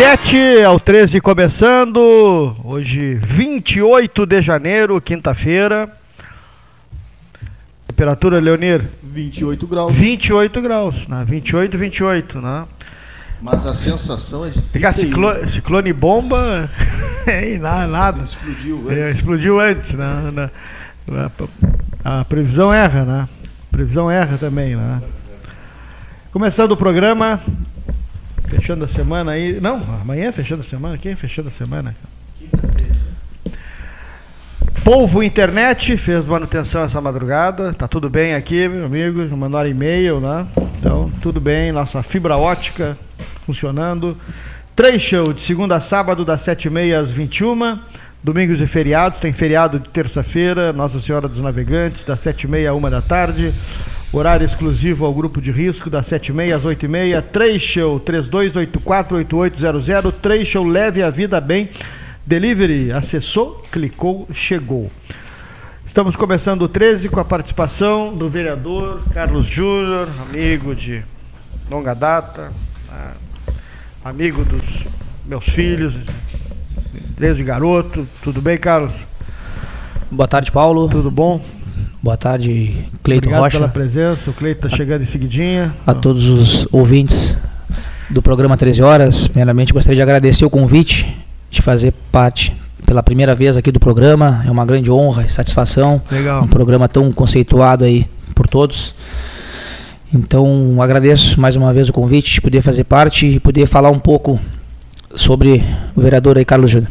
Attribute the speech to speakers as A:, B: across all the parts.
A: 17 ao 13 começando. Hoje, 28 de janeiro, quinta-feira. Temperatura, Leonir?
B: 28 graus.
A: 28 graus, né? 28, 28, né?
B: Mas a sensação é de
A: Ficar ciclone, ciclone bomba e nada, nada.
B: Explodiu
A: É,
B: antes.
A: explodiu antes, né? A previsão erra, né? A previsão erra também, né? Começando o programa, fechando a semana aí. Não, amanhã é fechando a semana. Quem é fechando a semana? Polvo Internet fez manutenção essa madrugada. Tá tudo bem aqui, meu amigo. Mandaram e-mail, né? Então, tudo bem. Nossa fibra ótica funcionando. Três show de segunda a sábado, das 7h30 às 21 Domingos e feriados. Tem feriado de terça-feira, Nossa Senhora dos Navegantes, das 7h30 à 1 da tarde. Horário exclusivo ao grupo de risco, das 7h30 às 8h30. Três show 32848800. Três show leve a vida bem. Delivery, acessou, clicou, chegou. Estamos começando o 13 com a participação do vereador Carlos Júnior, amigo de longa data, ah, amigo dos meus filhos, desde garoto. Tudo bem, Carlos?
C: Boa tarde, Paulo.
A: Tudo bom?
C: Boa tarde, Cleito
A: Obrigado
C: Rocha.
A: pela presença. O Cleito está chegando em seguidinha.
C: A todos os ouvintes do programa 13 Horas. Primeiramente, gostaria de agradecer o convite de fazer parte pela primeira vez aqui do programa. É uma grande honra e satisfação.
A: Legal.
C: Um programa tão conceituado aí por todos. Então, agradeço mais uma vez o convite de poder fazer parte e poder falar um pouco sobre o vereador aí, Carlos Júnior.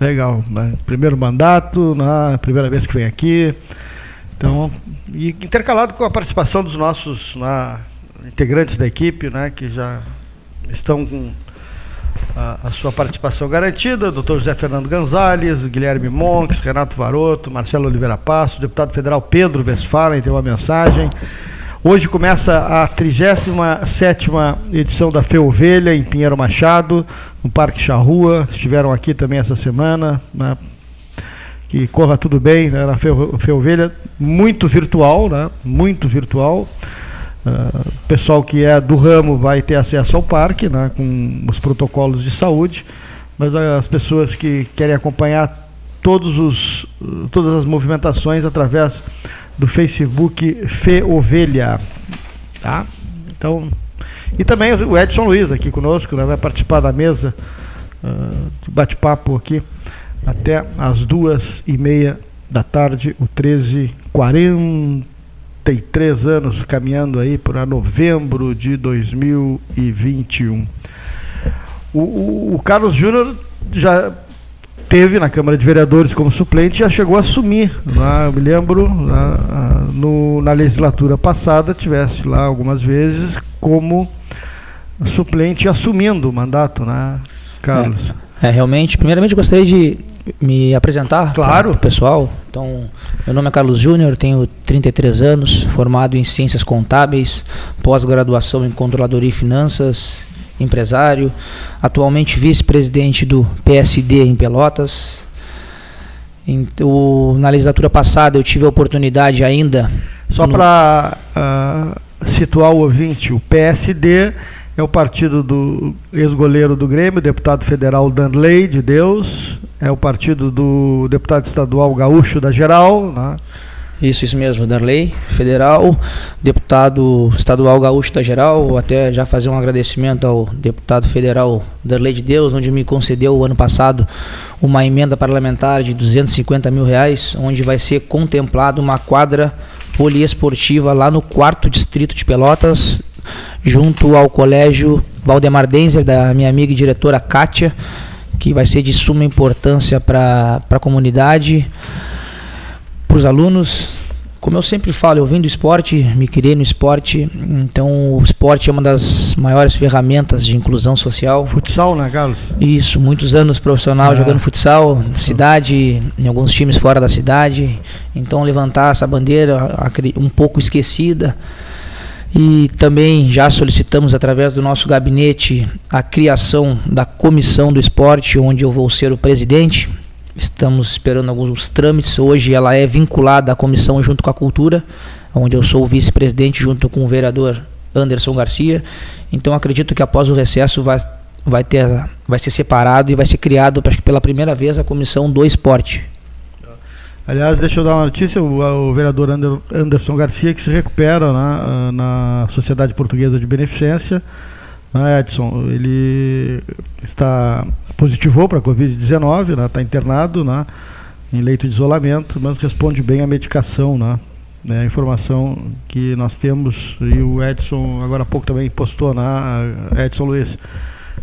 A: Legal. Primeiro mandato, né? primeira vez que vem aqui. Então, e intercalado com a participação dos nossos né, integrantes da equipe, né, que já estão com a, a sua participação garantida, doutor José Fernando Gonzalez, Guilherme Monks, Renato Varoto, Marcelo Oliveira Passo, deputado federal Pedro Westphalen, tem uma mensagem. Hoje começa a 37ª edição da Fê Ovelha em Pinheiro Machado, no Parque Charrua. Estiveram aqui também essa semana. né? Que corra tudo bem né? na Fê, Fê Ovelha. Muito virtual, né? Muito virtual. O pessoal que é do ramo vai ter acesso ao parque, né? com os protocolos de saúde. Mas as pessoas que querem acompanhar todos os, todas as movimentações através do Facebook Fê Ovelha. Tá? Então, e também o Edson Luiz aqui conosco, né, vai participar da mesa ah, de bate-papo aqui até as duas e meia da tarde, o 13, 43 anos caminhando aí para novembro de 2021. O, o, o Carlos Júnior já teve na Câmara de Vereadores como suplente, já chegou a assumir. Lá, eu me lembro, lá, no, na legislatura passada, tivesse lá algumas vezes como suplente assumindo o mandato, né, Carlos?
C: É, realmente, primeiramente gostaria de me apresentar
A: Claro.
C: para o pessoal. Então, meu nome é Carlos Júnior, tenho 33 anos, formado em Ciências Contábeis, pós-graduação em Controladoria e Finanças, empresário, atualmente vice-presidente do PSD em Pelotas. Então, na legislatura passada eu tive a oportunidade ainda
A: Só
C: no-
A: para situar o ouvinte, o PSD é o partido do ex-goleiro do Grêmio, deputado federal Danley de Deus, é o partido do deputado estadual Gaúcho da Geral, né?
C: Isso, isso mesmo, Darley, federal, deputado estadual gaúcho da geral, até já fazer um agradecimento ao deputado federal Darley de Deus, onde me concedeu o ano passado uma emenda parlamentar de 250 mil reais, onde vai ser contemplado uma quadra poliesportiva lá no quarto distrito de Pelotas, junto ao colégio Valdemar Denzer, da minha amiga e diretora Kátia, que vai ser de suma importância para a comunidade para os alunos. Como eu sempre falo, eu vim do esporte, me criei no esporte, então o esporte é uma das maiores ferramentas de inclusão social.
A: Futsal, né, Carlos?
C: Isso, muitos anos profissional
A: Ah.
C: jogando futsal, cidade, em alguns times fora da cidade. Então levantar essa bandeira um pouco esquecida. E também já solicitamos através do nosso gabinete a criação da comissão do esporte, onde eu vou ser o presidente. Estamos esperando alguns trâmites. Hoje ela é vinculada à comissão junto com a cultura, onde eu sou o vice-presidente junto com o vereador Anderson Garcia. Então acredito que após o recesso vai, vai ter vai ser separado e vai ser criado, acho que pela primeira vez, a comissão do esporte.
A: Aliás, deixa eu dar uma notícia: o, o vereador Anderson Garcia, que se recupera na, na Sociedade Portuguesa de Beneficência, né, Edson, ele está positivou para a Covid-19, né, está internado né, em leito de isolamento, mas responde bem à medicação. Né, né, a informação que nós temos, e o Edson agora há pouco também postou, né, Edson Luiz.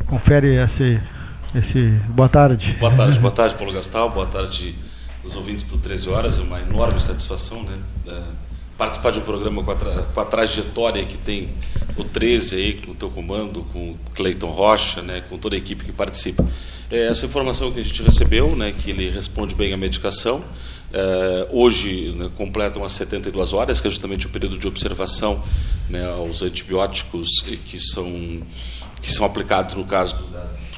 A: Confere esse, esse. Boa tarde.
D: Boa tarde, boa tarde, Paulo Gastal, boa tarde os ouvintes do 13 Horas, é uma enorme satisfação, né? Participar de um programa com a, tra com a, trajetória que tem o 13 aí, com o teu comando, com o Cleiton Rocha, né? Com toda a equipe que participa. É, essa informação que a gente recebeu, né? Que ele responde bem à medicação. É, hoje né, completam as 72 horas, que é justamente o período de observação né, aos antibióticos que são, que são aplicados no caso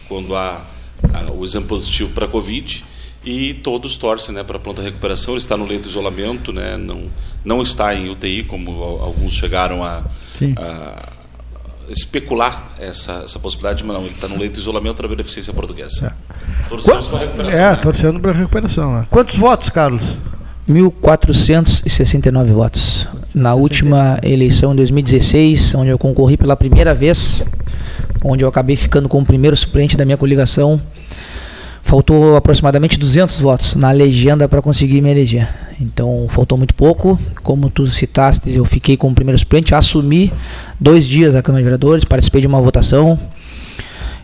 D: quando há, há o exame positivo para a Covid e todos torcem né, para a pronta recuperação. Ele está no leito de isolamento, né, não, não está em UTI, como alguns chegaram a, a especular essa, essa possibilidade, mas não, ele está no leito de isolamento para a beneficência portuguesa.
A: É. Torcemos para a recuperação. É, né? torcendo para a recuperação. Né? Quantos votos, Carlos?
C: 1.469 votos. Na última eleição em 2016, onde eu concorri pela primeira vez, onde eu acabei ficando como primeiro suplente da minha coligação, faltou aproximadamente 200 votos na legenda para conseguir me eleger. Então faltou muito pouco. Como tu citaste, eu fiquei como primeiro suplente, assumi dois dias a Câmara de Vereadores, participei de uma votação.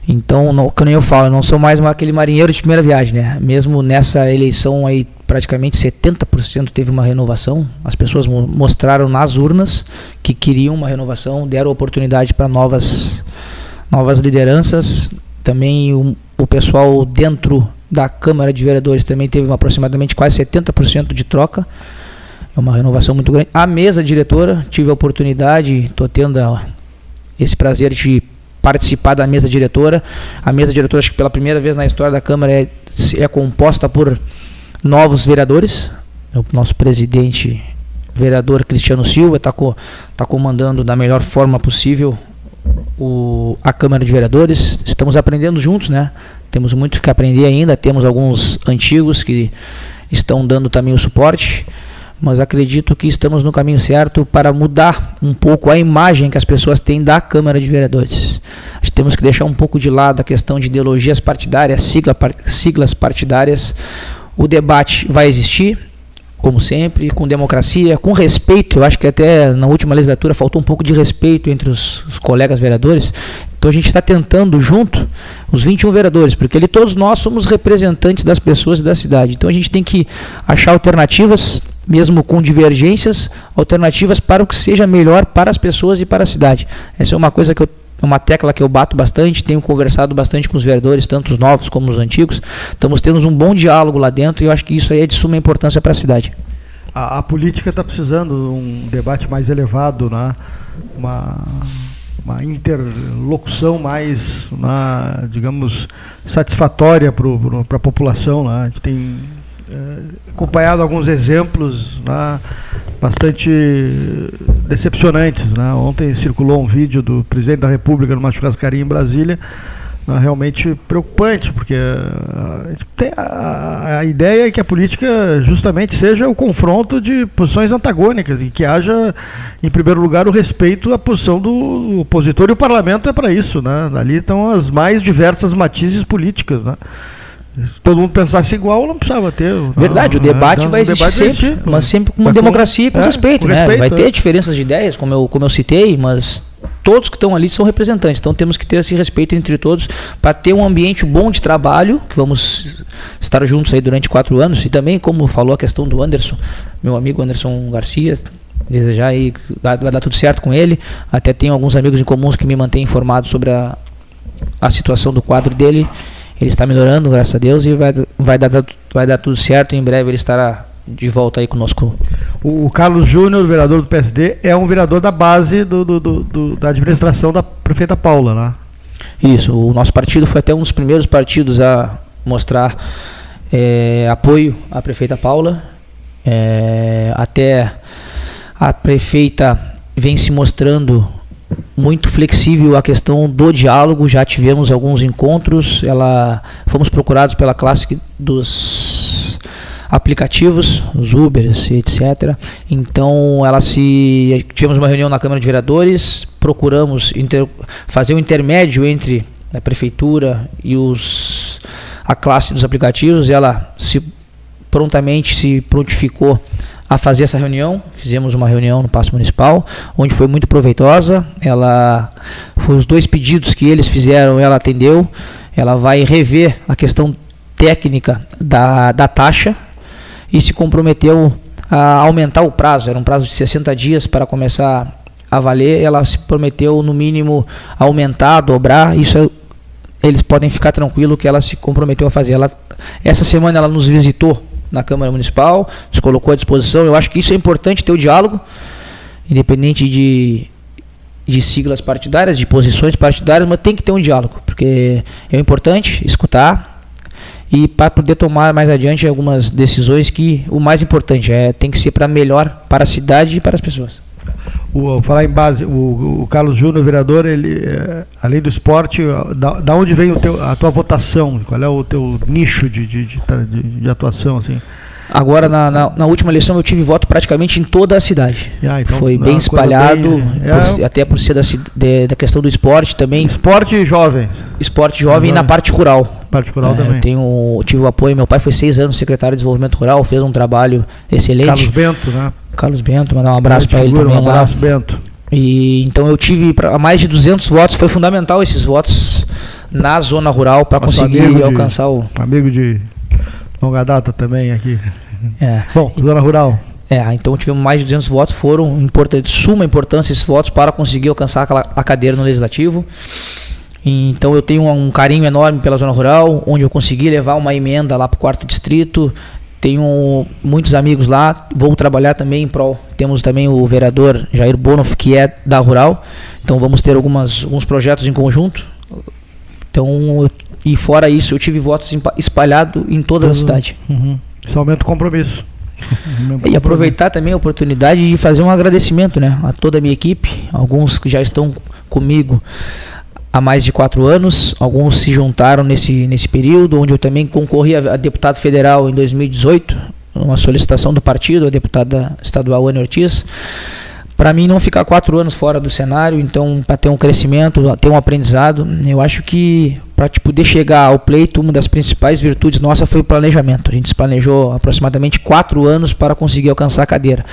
C: Então, não, como eu falo, eu não sou mais aquele marinheiro de primeira viagem, né? Mesmo nessa eleição aí, praticamente 70% teve uma renovação. As pessoas mostraram nas urnas que queriam uma renovação, deram oportunidade para novas, novas lideranças. Também o, o pessoal dentro da Câmara de Vereadores também teve uma, aproximadamente quase 70% de troca. É uma renovação muito grande. A mesa diretora, tive a oportunidade, estou tendo esse prazer de participar da mesa diretora. A mesa diretora, acho que pela primeira vez na história da Câmara, é, é composta por novos vereadores. O nosso presidente, vereador Cristiano Silva, está co, tá comandando da melhor forma possível o, a Câmara de Vereadores. Estamos aprendendo juntos, né? Temos muito que aprender ainda. Temos alguns antigos que estão dando também o suporte, mas acredito que estamos no caminho certo para mudar um pouco a imagem que as pessoas têm da Câmara de Vereadores. Acho que temos que deixar um pouco de lado a questão de ideologias partidárias, sigla, siglas partidárias. O debate vai existir, como sempre, com democracia, com respeito. Eu acho que até na última legislatura faltou um pouco de respeito entre os, os colegas vereadores. Então a gente está tentando junto os 21 vereadores, porque ali todos nós somos representantes das pessoas e da cidade. Então a gente tem que achar alternativas, mesmo com divergências, alternativas para o que seja melhor para as pessoas e para a cidade. Essa é uma coisa que eu é uma tecla que eu bato bastante, tenho conversado bastante com os vereadores, tanto os novos como os antigos. Estamos tendo um bom diálogo lá dentro e eu acho que isso aí é de suma importância para a cidade.
A: A, política está precisando de um debate mais elevado, né? uma, uma interlocução mais, né, digamos, satisfatória para a população. Né? A gente tem acompanhado alguns exemplos né, bastante decepcionantes. Né? Ontem circulou um vídeo do presidente da República numa churrascaria em Brasília, né, realmente preocupante, porque a, a, a, ideia é que a política justamente seja o confronto de posições antagônicas e que haja, em primeiro lugar, o respeito à posição do opositor e o parlamento é para isso. Né? Ali estão as mais diversas matizes políticas. Né? Se todo mundo pensasse igual, não precisava ter.
C: Verdade, não, o debate não, vai existir debate sempre, existir, mas sempre com democracia e com é, respeito. Com né? respeito vai é. ter diferenças de ideias, como eu, como eu citei, mas todos que estão ali são representantes. Então temos que ter esse respeito entre todos para ter um ambiente bom de trabalho, que vamos estar juntos aí durante quatro anos. E também, como falou a questão do Anderson, meu amigo Anderson Garcia, desejar aí vai dar tudo certo com ele. Até tenho alguns amigos em comuns que me mantêm informado sobre a, a situação do quadro dele. Ele está melhorando, graças a Deus, e vai, vai, dar, vai dar tudo certo. Em breve ele estará de volta aí conosco.
A: O, Carlos Júnior, vereador do PSD, é um vereador da base do, do, do, da administração da prefeita Paula, né?
C: Isso, o nosso partido foi até um dos primeiros partidos a mostrar é, apoio à prefeita Paula. É, até a prefeita vem se mostrando muito flexível a questão do diálogo, já tivemos alguns encontros, ela fomos procurados pela classe dos aplicativos, os Ubers, etc. Então, ela se tivemos uma reunião na Câmara de Vereadores, procuramos inter, fazer um intermédio entre a prefeitura e os a classe dos aplicativos, ela se prontamente se prontificou a fazer essa reunião. Fizemos uma reunião no Paço Municipal, onde foi muito proveitosa. Ela os dois pedidos que eles fizeram, ela atendeu. Ela vai rever a questão técnica da, da taxa e se comprometeu a aumentar o prazo. Era um prazo de 60 dias para começar a valer. Ela se prometeu, no mínimo, aumentar, dobrar. Isso é, eles podem ficar tranquilo que ela se comprometeu a fazer. Ela, essa semana ela nos visitou na Câmara Municipal, se colocou à disposição. Eu acho que isso é importante ter o diálogo, independente de, de siglas partidárias, de posições partidárias, mas tem que ter um diálogo, porque é importante escutar e para poder tomar mais adiante algumas decisões que o mais importante é tem que ser para melhor para a cidade e para as pessoas.
A: O, falar em base, o, o Carlos Júnior, vereador, ele, é, além do esporte, da, da onde vem o teu, a tua votação? Qual é o teu nicho de, de, de, de atuação? Assim?
C: Agora, na, na, na, última eleição, eu tive voto praticamente em toda a cidade. Ah, então, Foi bem espalhado, bem, é, por, até por ser da, de, da questão do esporte também.
A: Esporte jovem.
C: Esporte jovem e na parte rural.
A: Parte rural é, também.
C: Tenho, tive o apoio, meu pai foi seis anos secretário de desenvolvimento rural, fez um trabalho excelente.
A: Carlos Bento, né?
C: Carlos Bento, mandar um abraço para ele também.
A: Um abraço, lá. Bento.
C: E, então eu tive pra, mais de 200 votos, foi fundamental esses votos na zona rural para conseguir alcançar
A: de,
C: o.
A: Amigo de longa data também aqui.
C: É.
A: Bom, zona rural.
C: É, então tivemos mais de 200 votos, foram importantes, suma importância esses votos para conseguir alcançar a cadeira no legislativo. Então eu tenho um carinho enorme pela zona rural, onde eu consegui levar uma emenda lá para o quarto distrito. Tenho muitos amigos lá, vou trabalhar também em prol. Temos também o vereador Jair Bonoff, que é da Rural. Então vamos ter algumas, alguns projetos em conjunto. Então, e fora isso, eu tive votos espalhados em toda a cidade.
A: Uhum. Isso aumenta o compromisso.
C: e aproveitar também a oportunidade de fazer um agradecimento né, a toda a minha equipe, alguns que já estão comigo há mais de quatro anos, alguns se juntaram nesse, nesse período, onde eu também concorri a, a deputado federal em 2018, uma solicitação do partido, a deputada estadual Ana Ortiz para mim não ficar quatro anos fora do cenário, então para ter um crescimento, ter um aprendizado, eu acho que para te poder chegar ao pleito, uma das principais virtudes nossa foi o planejamento. A gente se planejou aproximadamente quatro anos para conseguir alcançar a cadeira.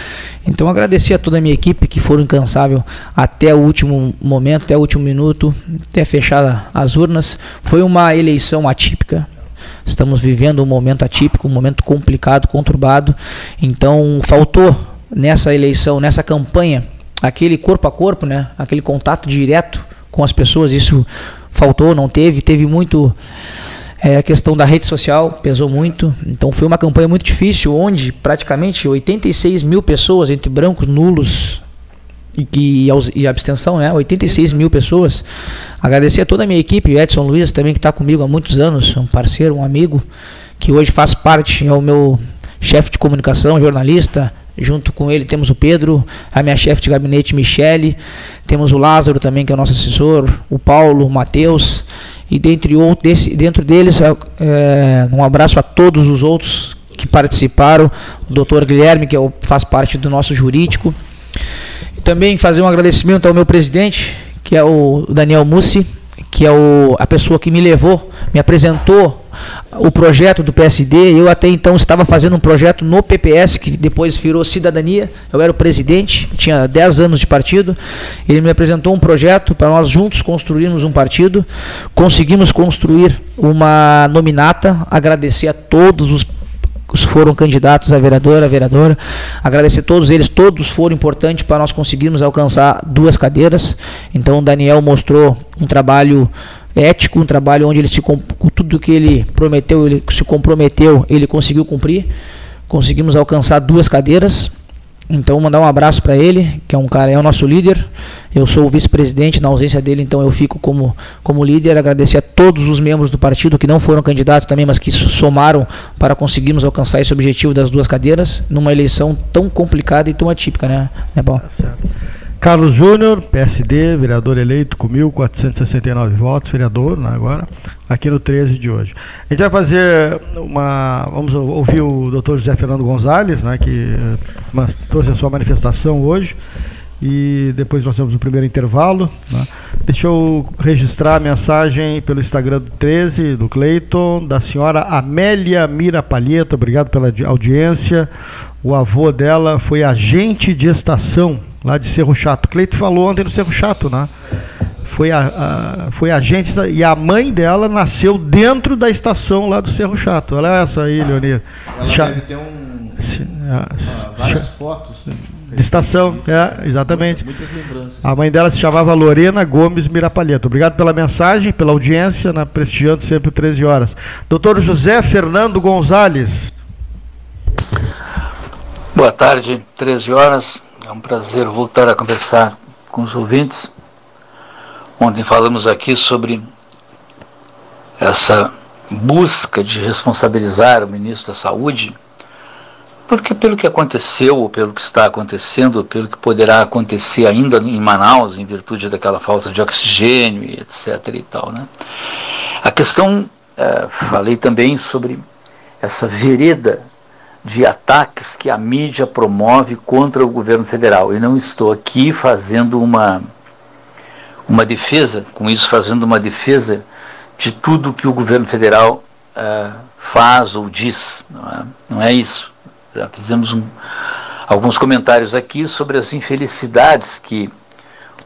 C: Então agradecer a toda a minha equipe que foram incansável até o último momento, até o último minuto, até fechar as urnas. Foi uma eleição atípica, Estamos vivendo um momento atípico, um momento complicado, conturbado. Então, faltou nessa eleição, nessa campanha, aquele corpo a corpo, né? Aquele contato direto com as pessoas, isso faltou, não teve, teve muito é, a questão da rede social pesou muito, então foi uma campanha muito difícil, onde praticamente 86 mil pessoas, entre brancos, nulos e, e abstenção, né? 86 mil pessoas. Agradecer a toda a minha equipe, Edson Luiz também que está comigo há muitos anos, um parceiro, um amigo, que hoje faz parte, é o meu chefe de comunicação, jornalista, Junto com ele temos o Pedro, a minha chefe de gabinete, Michele, temos o Lázaro também, que é o nosso assessor, o Paulo, o Matheus, e dentre outros, dentro deles, é, é, um abraço a todos os outros que participaram, o doutor Guilherme, que é faz parte do nosso jurídico. E também fazer um agradecimento ao meu presidente, que é o Daniel Mussi, que é o, a pessoa que me levou, me apresentou o projeto do PSD. Eu até então estava fazendo um projeto no PPS, que depois virou Cidadania. Eu era o presidente, tinha 10 anos de partido. Ele me apresentou um projeto para nós juntos construirmos um partido. Conseguimos construir uma nominata. Agradecer a todos os foram candidatos a vereador, a vereadora. Agradecer a todos eles, todos foram importantes para nós conseguirmos alcançar duas cadeiras. Então o Daniel mostrou um trabalho ético, um trabalho onde ele se com tudo que ele prometeu, ele se comprometeu, ele conseguiu cumprir. Conseguimos alcançar duas cadeiras. Então, mandar um abraço para ele, que é um cara, é o nosso líder. Eu sou o vice-presidente, na ausência dele, então eu fico como, como líder. Agradecer a todos os membros do partido que não foram candidatos também, mas que somaram para conseguirmos alcançar esse objetivo das duas cadeiras, numa eleição tão complicada e tão atípica, né, né Paulo? Tá certo.
A: Carlos Júnior, PSD, vereador eleito com 1.469 votos, vereador né, agora, aqui no 13 de hoje. A gente vai fazer uma. Vamos ouvir o doutor José Fernando Gonzalez, né, que uma, trouxe a sua manifestação hoje e depois nós temos o primeiro intervalo. Né? Deixa eu registrar a mensagem pelo Instagram do 13, do Cleiton, da senhora Amélia Mira Palheta, obrigado pela audiência. O avô dela foi agente de estação lá de Cerro Chato. Cleiton falou ontem no Cerro Chato, né? Foi, a, a, foi agente e a mãe dela nasceu dentro da estação lá do Cerro Chato. Olha essa aí, Leonir.
B: Ela
A: Cha
B: deve ter um, ah, várias fotos.
A: de estação, é, exatamente.
B: Muitas lembranças.
A: A mãe dela se chamava Lorena Gomes Mirapalheta. Obrigado pela mensagem, pela audiência, na prestigiando sempre 13 horas. Doutor José Fernando Gonzalez.
E: Boa tarde, 13 horas. É um prazer voltar a conversar com os ouvintes. Ontem falamos aqui sobre essa busca de responsabilizar o ministro da Saúde porque pelo que aconteceu, ou pelo que está acontecendo, ou pelo que poderá acontecer ainda em Manaus, em virtude daquela falta de oxigênio etc. e tal, né? A questão, é, falei também sobre essa vereda de ataques que a mídia promove contra o governo federal. E não estou aqui fazendo uma, uma defesa, com isso fazendo uma defesa de tudo que o governo federal uh, faz ou diz. Não é, não é isso. Já fizemos um, alguns comentários aqui sobre as infelicidades que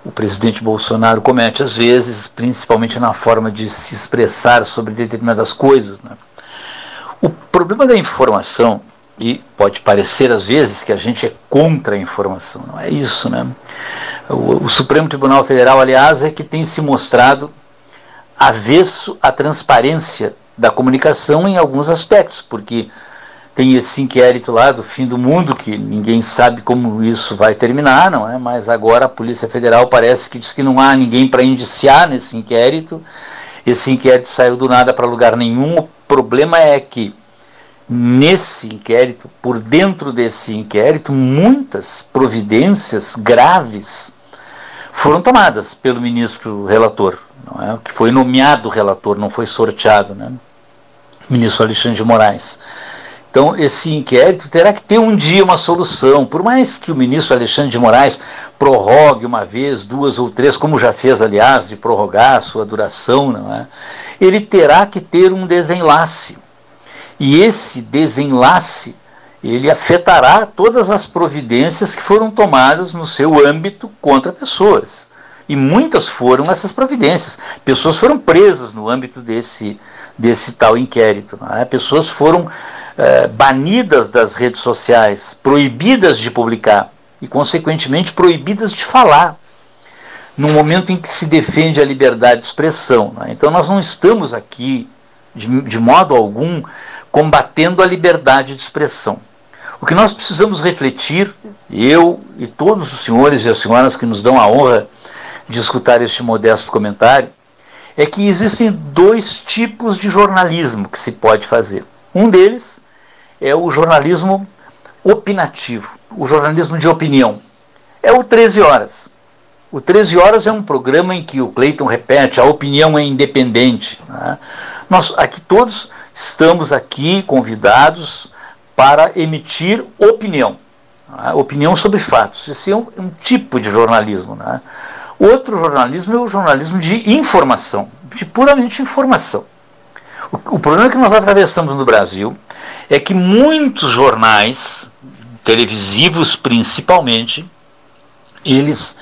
E: o presidente Bolsonaro comete às vezes, principalmente na forma de se expressar sobre determinadas coisas. Né? O problema da informação, e pode parecer às vezes que a gente é contra a informação, não é isso, né? O, o Supremo Tribunal Federal, aliás, é que tem se mostrado avesso à transparência da comunicação em alguns aspectos, porque tem esse inquérito lá do fim do mundo, que ninguém sabe como isso vai terminar, não é? Mas agora a Polícia Federal parece que diz que não há ninguém para indiciar nesse inquérito. Esse inquérito saiu do nada para lugar nenhum. O problema é que nesse inquérito, por dentro desse inquérito, muitas providências graves foram tomadas pelo ministro relator, não é? que foi nomeado relator, não foi sorteado, né? ministro Alexandre de Moraes. Então, esse inquérito terá que ter um dia uma solução. Por mais que o ministro Alexandre de Moraes prorrogue uma vez, duas ou três, como já fez, aliás, de prorrogar a sua duração, não é? ele terá que ter um desenlace. E esse desenlace ele afetará todas as providências que foram tomadas no seu âmbito contra pessoas. E muitas foram essas providências. Pessoas foram presas no âmbito desse, desse tal inquérito. É? Pessoas foram é, banidas das redes sociais, proibidas de publicar e, consequentemente, proibidas de falar, no momento em que se defende a liberdade de expressão. Né? Então, nós não estamos aqui, de, de modo algum, combatendo a liberdade de expressão. O que nós precisamos refletir, eu e todos os senhores e as senhoras que nos dão a honra de escutar este modesto comentário, é que existem dois tipos de jornalismo que se pode fazer. Um deles é o jornalismo opinativo, o jornalismo de opinião. É o 13 Horas. O 13 Horas é um programa em que o Cleiton repete, a opinião é independente. Né? Nós aqui todos estamos aqui convidados para emitir opinião. Né? Opinião sobre fatos. Esse é um, um tipo de jornalismo. Né? Outro jornalismo é o jornalismo de informação, de puramente informação. O, o problema que nós atravessamos no Brasil é que muitos jornais, televisivos principalmente, eles,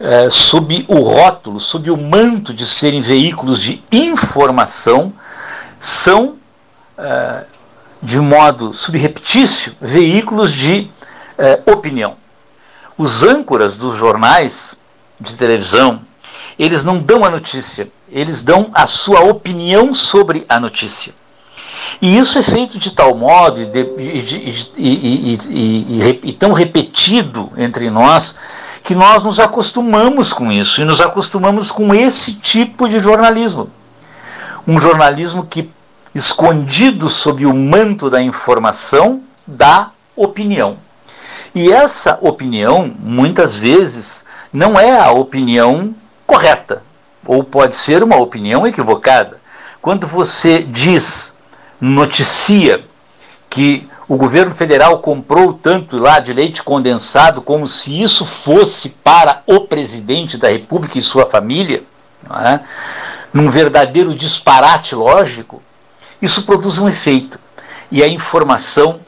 E: é, sob o rótulo, sob o manto de serem veículos de informação, são, é, de modo subreptício, veículos de é, opinião. Os âncoras dos jornais de televisão, eles não dão a notícia, eles dão a sua opinião sobre a notícia. E isso é feito de tal modo e, tão repetido entre nós que nós nos acostumamos com isso e nos acostumamos com esse tipo de jornalismo. Um jornalismo que, escondido sob o manto da informação, dá opinião. E essa opinião, muitas vezes, não é a opinião correta, ou pode ser uma opinião equivocada. Quando você diz, noticia que o governo federal comprou tanto lá de leite condensado como se isso fosse para o presidente da República e sua família, é? num verdadeiro disparate lógico, isso produz um efeito. E a informação,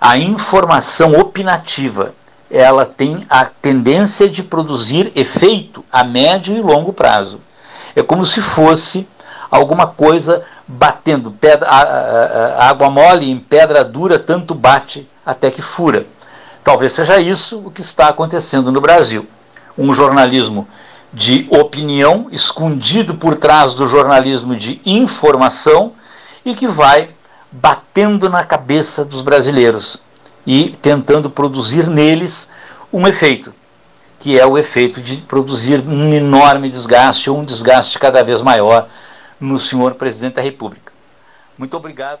E: a informação opinativa, ela tem a tendência de produzir efeito a médio e longo prazo. É como se fosse alguma coisa batendo pedra, a, a, a água mole em pedra dura, tanto bate até que fura. Talvez seja isso o que está acontecendo no Brasil. Um jornalismo de opinião, escondido por trás do jornalismo de informação e que vai batendo na cabeça dos brasileiros e tentando produzir neles um efeito, que é o efeito de produzir um enorme desgaste um desgaste cada vez maior no senhor presidente da República. Muito obrigado.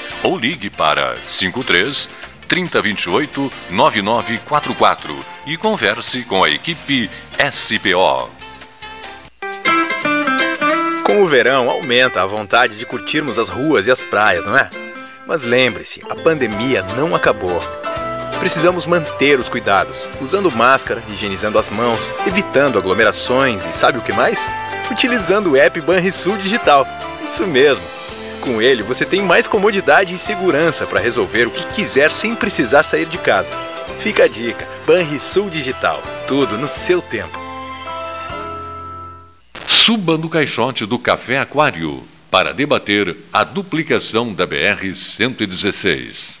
F: ou ligue para 53 3028 9944 e converse com a equipe SPO.
G: Com o verão aumenta a vontade de curtirmos as ruas e as praias, não é? Mas lembre-se, a pandemia não acabou. Precisamos manter os cuidados, usando máscara, higienizando as mãos, evitando aglomerações e sabe o que mais? Utilizando o app Banrisul Digital. Isso mesmo com ele, você tem mais comodidade e segurança para resolver o que quiser sem precisar sair de casa. Fica a dica: Banrisul Digital. Tudo no seu tempo.
F: Suba no caixote do Café Aquário para debater a duplicação da BR-116.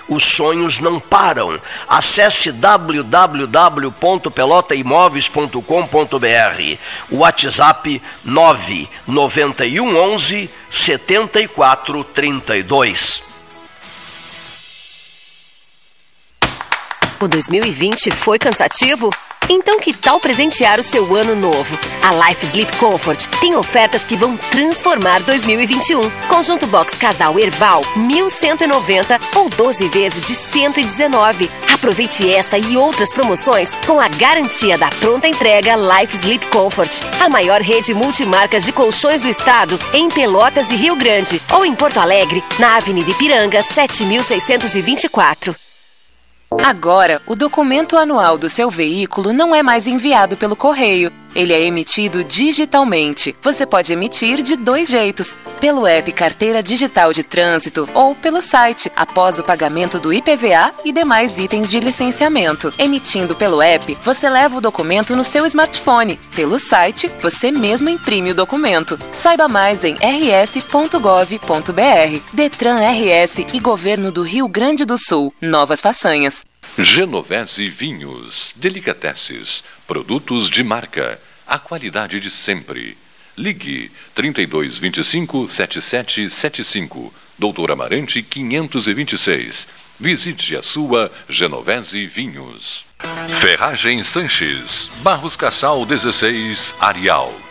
H: os sonhos não param. Acesse www.pelotaimóveis.com.br. WhatsApp 991 11 7432.
I: O 2020 foi cansativo? Então que tal presentear o seu ano novo? A Life Sleep Comfort tem ofertas que vão transformar 2021. Conjunto Box Casal Erval, 1190 ou 12 vezes de 119. Aproveite essa e outras promoções com a garantia da pronta entrega Life Sleep Comfort, a maior rede multimarcas de colchões do estado em Pelotas e Rio Grande ou em Porto Alegre, na Avenida Ipiranga, 7624.
J: Agora, o documento anual do seu veículo não é mais enviado pelo correio. Ele é emitido digitalmente. Você pode emitir de dois jeitos: pelo app Carteira Digital de Trânsito ou pelo site, após o pagamento do IPVA e demais itens de licenciamento. Emitindo pelo app, você leva o documento no seu smartphone. Pelo site, você mesmo imprime o documento. Saiba mais em rs.gov.br. Detran RS e Governo do Rio Grande do Sul. Novas façanhas.
F: Genovese Vinhos, Delicateces, produtos de marca, a qualidade de sempre. Ligue 3225 7775 Doutor Amarante 526. Visite a sua Genovese Vinhos. Ferragem Sanches, Barros Cassal 16, Arial.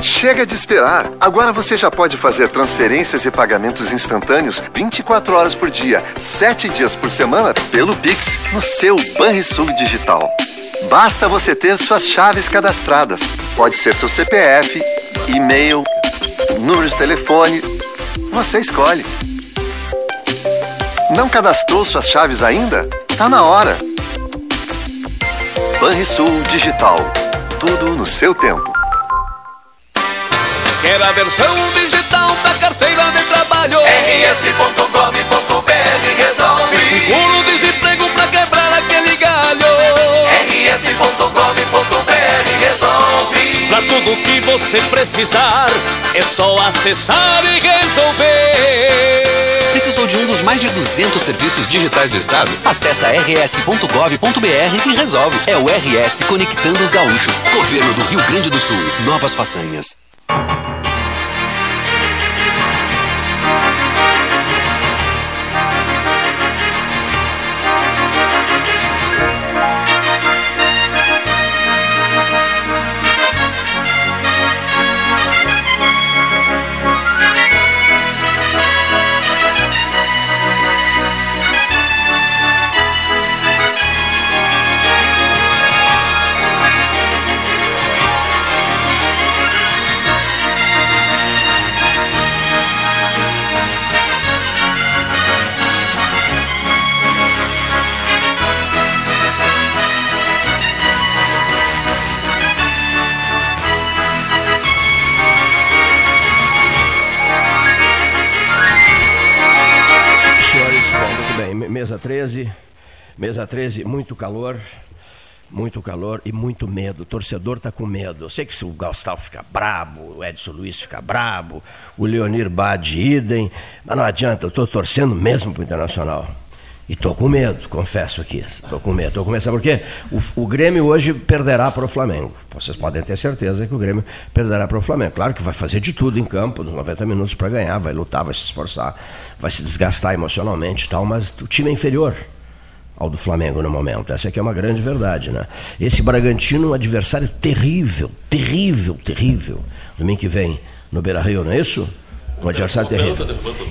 K: Chega de esperar! Agora você já pode fazer transferências e pagamentos instantâneos 24 horas por dia, 7 dias por semana, pelo Pix, no seu Banrisul Digital. Basta você ter suas chaves cadastradas. Pode ser seu CPF, e-mail, número de telefone. Você escolhe. Não cadastrou suas chaves ainda? Tá na hora. Banrisul Digital. Tudo no seu tempo.
L: Quer a versão digital da carteira de trabalho? rs.gov.br resolve. Seguro-desemprego pra quebrar aquele galho. rs.gov.br resolve. Pra tudo que você precisar, é só acessar e resolver.
M: Precisou de um dos mais de 200 serviços digitais do Estado? Acesse rs.gov.br e resolve. É o RS Conectando os Gaúchos. Governo do Rio Grande do Sul. Novas façanhas.
H: Mesa 13, muito calor, muito calor e muito medo. O torcedor tá com medo. Eu sei que o Gustavo fica brabo, o Edson Luiz fica brabo, o Leonir Bade idem, mas não adianta, eu tô torcendo mesmo pro Internacional. E tô com medo, confesso aqui. Tô com medo. Sabe por quê? O, o Grêmio hoje perderá para o Flamengo. Vocês podem ter certeza que o Grêmio perderá para o Flamengo. Claro que vai fazer de tudo em campo, nos 90 minutos para ganhar, vai lutar, vai se esforçar, vai se desgastar emocionalmente e tal, mas o time é inferior ao do Flamengo no momento. Essa aqui é uma grande verdade, né? Esse Bragantino é um adversário terrível, terrível, terrível. Domingo que vem no Beira-Rio, não é isso? Um adversário terrível.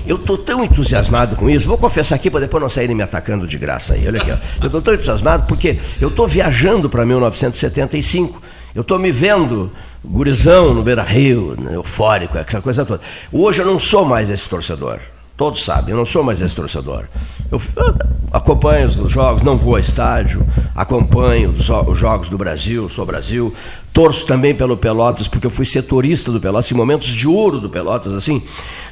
H: Eu estou tão entusiasmado com isso. Vou confessar aqui para depois não saírem me atacando de graça aí. Olha aqui, ó. Eu estou tão entusiasmado porque eu estou viajando para 1975. Eu estou me vendo gurizão no Beira Rio, né, eufórico, essa coisa toda. Hoje eu não sou mais esse torcedor. Todos sabem, eu não sou mais esse torcedor. Eu acompanho os jogos, não vou ao estádio, acompanho os jo- os jogos do Brasil, sou Brasil, torço também pelo Pelotas, porque eu fui setorista do Pelotas, em momentos de ouro do Pelotas, assim,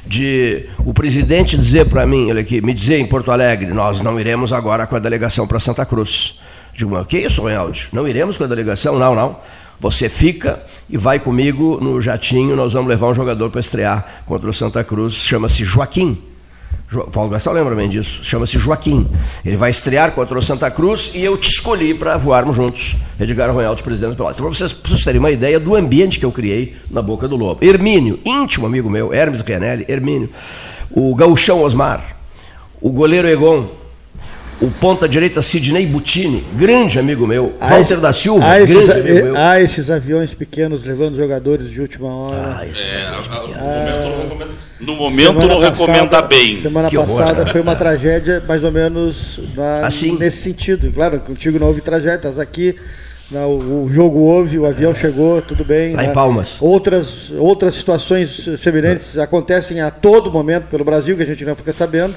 H: de o presidente dizer para mim, olha aqui, me dizer em Porto Alegre, nós não iremos agora com a delegação para Santa Cruz. Digo, o que é isso, Ronaldo? Não iremos com a delegação? Não, não. Você fica e vai comigo no jatinho, nós vamos levar um jogador para estrear contra o Santa Cruz, chama-se Joaquim. Paulo Gastão lembra bem disso, chama-se Joaquim. Ele vai estrear contra o Santa Cruz e eu te escolhi para voarmos juntos. Edgar Ronaldo, presidente do Pelotas. Para vocês, vocês terem uma ideia do ambiente que eu criei na Boca do Lobo. Hermínio, íntimo amigo meu, Hermes Rianelli, Hermínio. O gauchão Osmar, o goleiro Egon, o ponta direita Sidney Butini, grande amigo meu,
A: Há
H: Walter da Silva,
A: esses,
H: grande amigo meu.
A: há esses aviões pequenos levando jogadores de última hora.
H: Ah, isso
D: É,
A: Ah,
D: No momento
A: semana
D: não recomenda bem.
A: Semana
H: Que horror,
A: passada
H: né?
A: foi uma tragédia mais ou menos na-
H: Assim?
A: nesse sentido. Claro, contigo não houve tragédias aqui. o, jogo houve, o avião chegou, tudo bem.
H: Lá em
A: né?
H: Palmas.
A: Outras, outras situações semelhantes acontecem a todo momento pelo Brasil, que a gente não fica sabendo.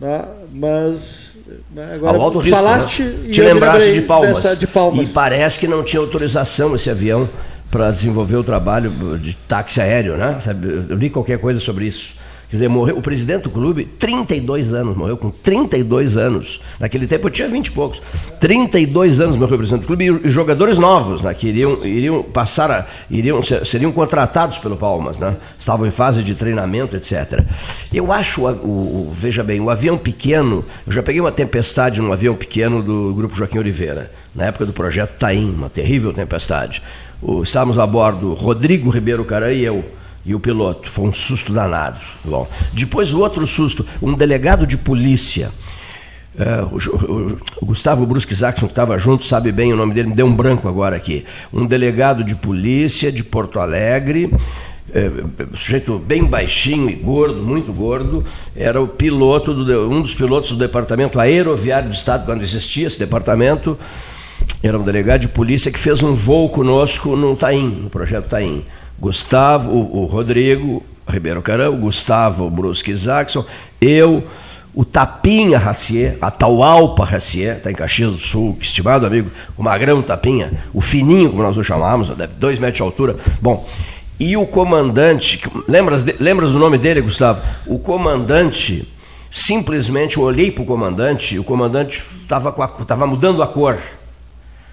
A: né, Mas agora
H: Ao alto risco,
A: falaste
H: né?
A: e
H: Te lembrasse de Palmas.
A: dessa de Palmas.
H: E parece que não tinha autorização esse avião para desenvolver o trabalho de táxi aéreo, né? Sabe, Eu li qualquer coisa sobre isso. Quer dizer, morreu o presidente do clube, 32 anos, morreu com 32 anos. Naquele tempo eu tinha 20 e poucos. 32 anos morreu o presidente do clube e, jogadores novos, né, que iriam, iriam passar a, iriam, seriam contratados pelo Palmas, né? Estavam em fase de treinamento, etc. Eu acho, o, o, veja bem, o avião pequeno, eu já peguei uma tempestade num avião pequeno do grupo Joaquim Oliveira, na época do projeto Taim, uma terrível tempestade. O, estávamos a bordo Rodrigo Ribeiro Caran e eu e o piloto. Foi um susto danado. Bom, depois o outro susto, um delegado de polícia. Uh, o, o, o, Gustavo Brusque Jackson, que estava junto, sabe bem o nome dele, me deu um branco agora aqui. Um delegado de polícia de Porto Alegre, uh, sujeito bem baixinho e gordo, muito gordo, era o piloto, do, um dos pilotos do Departamento Aeroviário do Estado, quando existia esse departamento, era um delegado de polícia que fez um voo conosco no Taim, no projeto Taim. Gustavo, o, o Rodrigo Ribeiro Carão, Gustavo Brusque Jackson, eu, o Tapinha Racier, a Taualpa Racier, está em Caxias do Sul, estimado amigo, o Magrão Tapinha, o Fininho, como nós o chamamos, dois metros de altura. Bom, e o comandante, lembras, lembras do nome dele, Gustavo? O comandante, simplesmente eu olhei para o comandante, o comandante estava mudando a cor,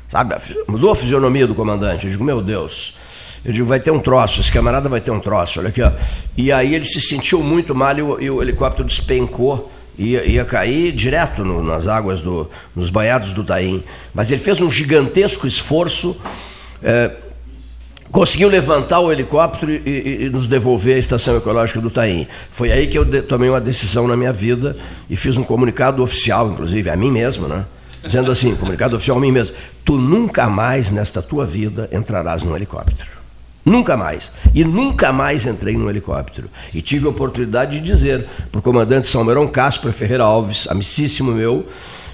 H: sabe? Mudou a fisionomia do comandante. Eu digo, meu Deus eu digo, vai ter um troço, esse camarada vai ter um troço, olha aqui, ó. E aí ele se sentiu muito mal e o, e o helicóptero despencou, ia, ia cair direto no, nas águas, do, nos banhados do Taim. Mas ele fez um gigantesco esforço, é, conseguiu levantar o helicóptero e, e, e, nos devolver à estação ecológica do Taim. Foi aí que eu de, tomei uma decisão na minha vida e fiz um comunicado oficial, inclusive, a mim mesmo, né? Dizendo assim, comunicado oficial a mim mesmo, tu nunca mais nesta tua vida entrarás num helicóptero. Nunca mais. E nunca mais entrei num helicóptero. E tive a oportunidade de dizer para o comandante Salmerão Cáspero Ferreira Alves, amicíssimo meu,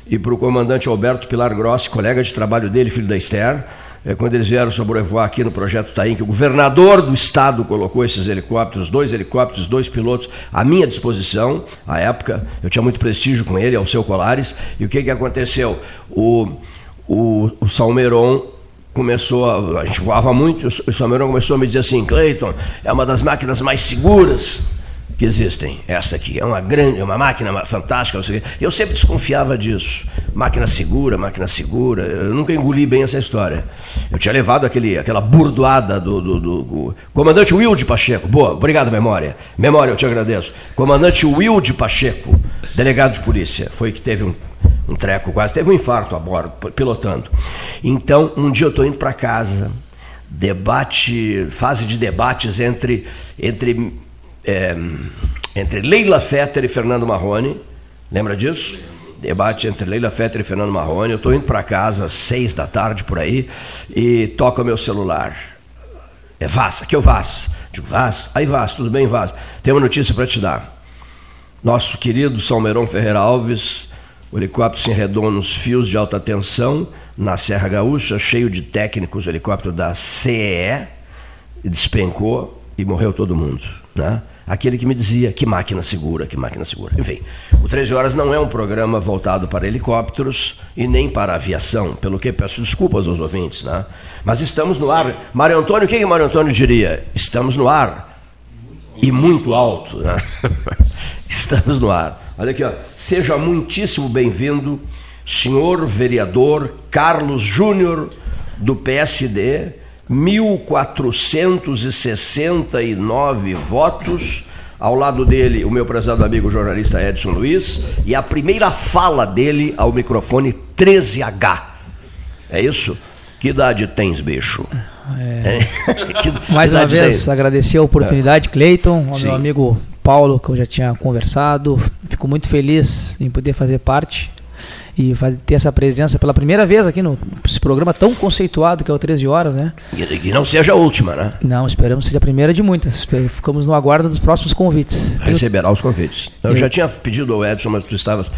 H: e para o comandante Alberto Pilar Grossi, colega de trabalho dele, filho da Esther, é, quando eles vieram sobrevoar aqui no projeto Taim, que o governador do estado colocou esses helicópteros, dois helicópteros, dois pilotos, à minha disposição. À época, eu tinha muito prestígio com ele, ao seu Colares. E o que, que aconteceu? O, o, o Salmeron começou a, a gente voava muito, o Samuel começou a me dizer assim, Cleiton, é uma das máquinas mais seguras que existem. Essa aqui é uma grande, é uma máquina fantástica. Eu sempre desconfiava disso. Máquina segura, máquina segura. Eu nunca engoli bem essa história. Eu tinha levado aquele, aquela burdoada do, do, do, do comandante Wilde Pacheco. Boa, obrigado, memória. Memória, eu te agradeço. Comandante Wilde Pacheco, delegado de polícia, foi que teve um um treco quase, teve um infarto a bordo, pilotando. Então, um dia eu estou indo para casa, debate, fase de debates entre, entre, é, entre Leila Fetter e Fernando Marrone, lembra disso? Debate entre Leila Fetter e Fernando Marrone. Eu estou indo para casa às seis da tarde por aí e toca o meu celular. É Vaz, aqui é o Vaz. Digo, Vaz? Aí Vaz, tudo bem, Vaz? Tem uma notícia para te dar. Nosso querido Salmeirão Ferreira Alves o helicóptero se enredou nos fios de alta tensão na Serra Gaúcha, cheio de técnicos, o helicóptero da CEE, despencou e morreu todo mundo. Né? Aquele que me dizia que máquina segura, que máquina segura. Enfim, o 13 Horas não é um programa voltado para helicópteros e nem para aviação, pelo que peço desculpas aos ouvintes. Né? Mas estamos no ar. Mário Antônio, o que, que Mário Antônio diria? Estamos no ar. E muito alto. Né? estamos no ar. Olha aqui, ó. seja muitíssimo bem-vindo, senhor vereador Carlos Júnior, do PSD, 1.469 votos. Ao lado dele, o meu prezado amigo jornalista Edson Luiz, e a primeira fala dele ao microfone 13H. É isso? Que idade tens, bicho?
C: É. que, Mais que uma vez, tens? agradecer a oportunidade, Cleiton, ao Sim. meu amigo Paulo, que eu já tinha conversado. Fico muito feliz em poder fazer parte e fazer, ter essa presença pela primeira vez aqui no esse programa tão conceituado que é o 13 Horas, né?
H: E que não seja a última, né?
C: Não, esperamos que seja a primeira de muitas. Ficamos no aguardo dos próximos convites.
H: Receberá os convites. Eu, eu, já tinha pedido ao Edson, mas tu estavas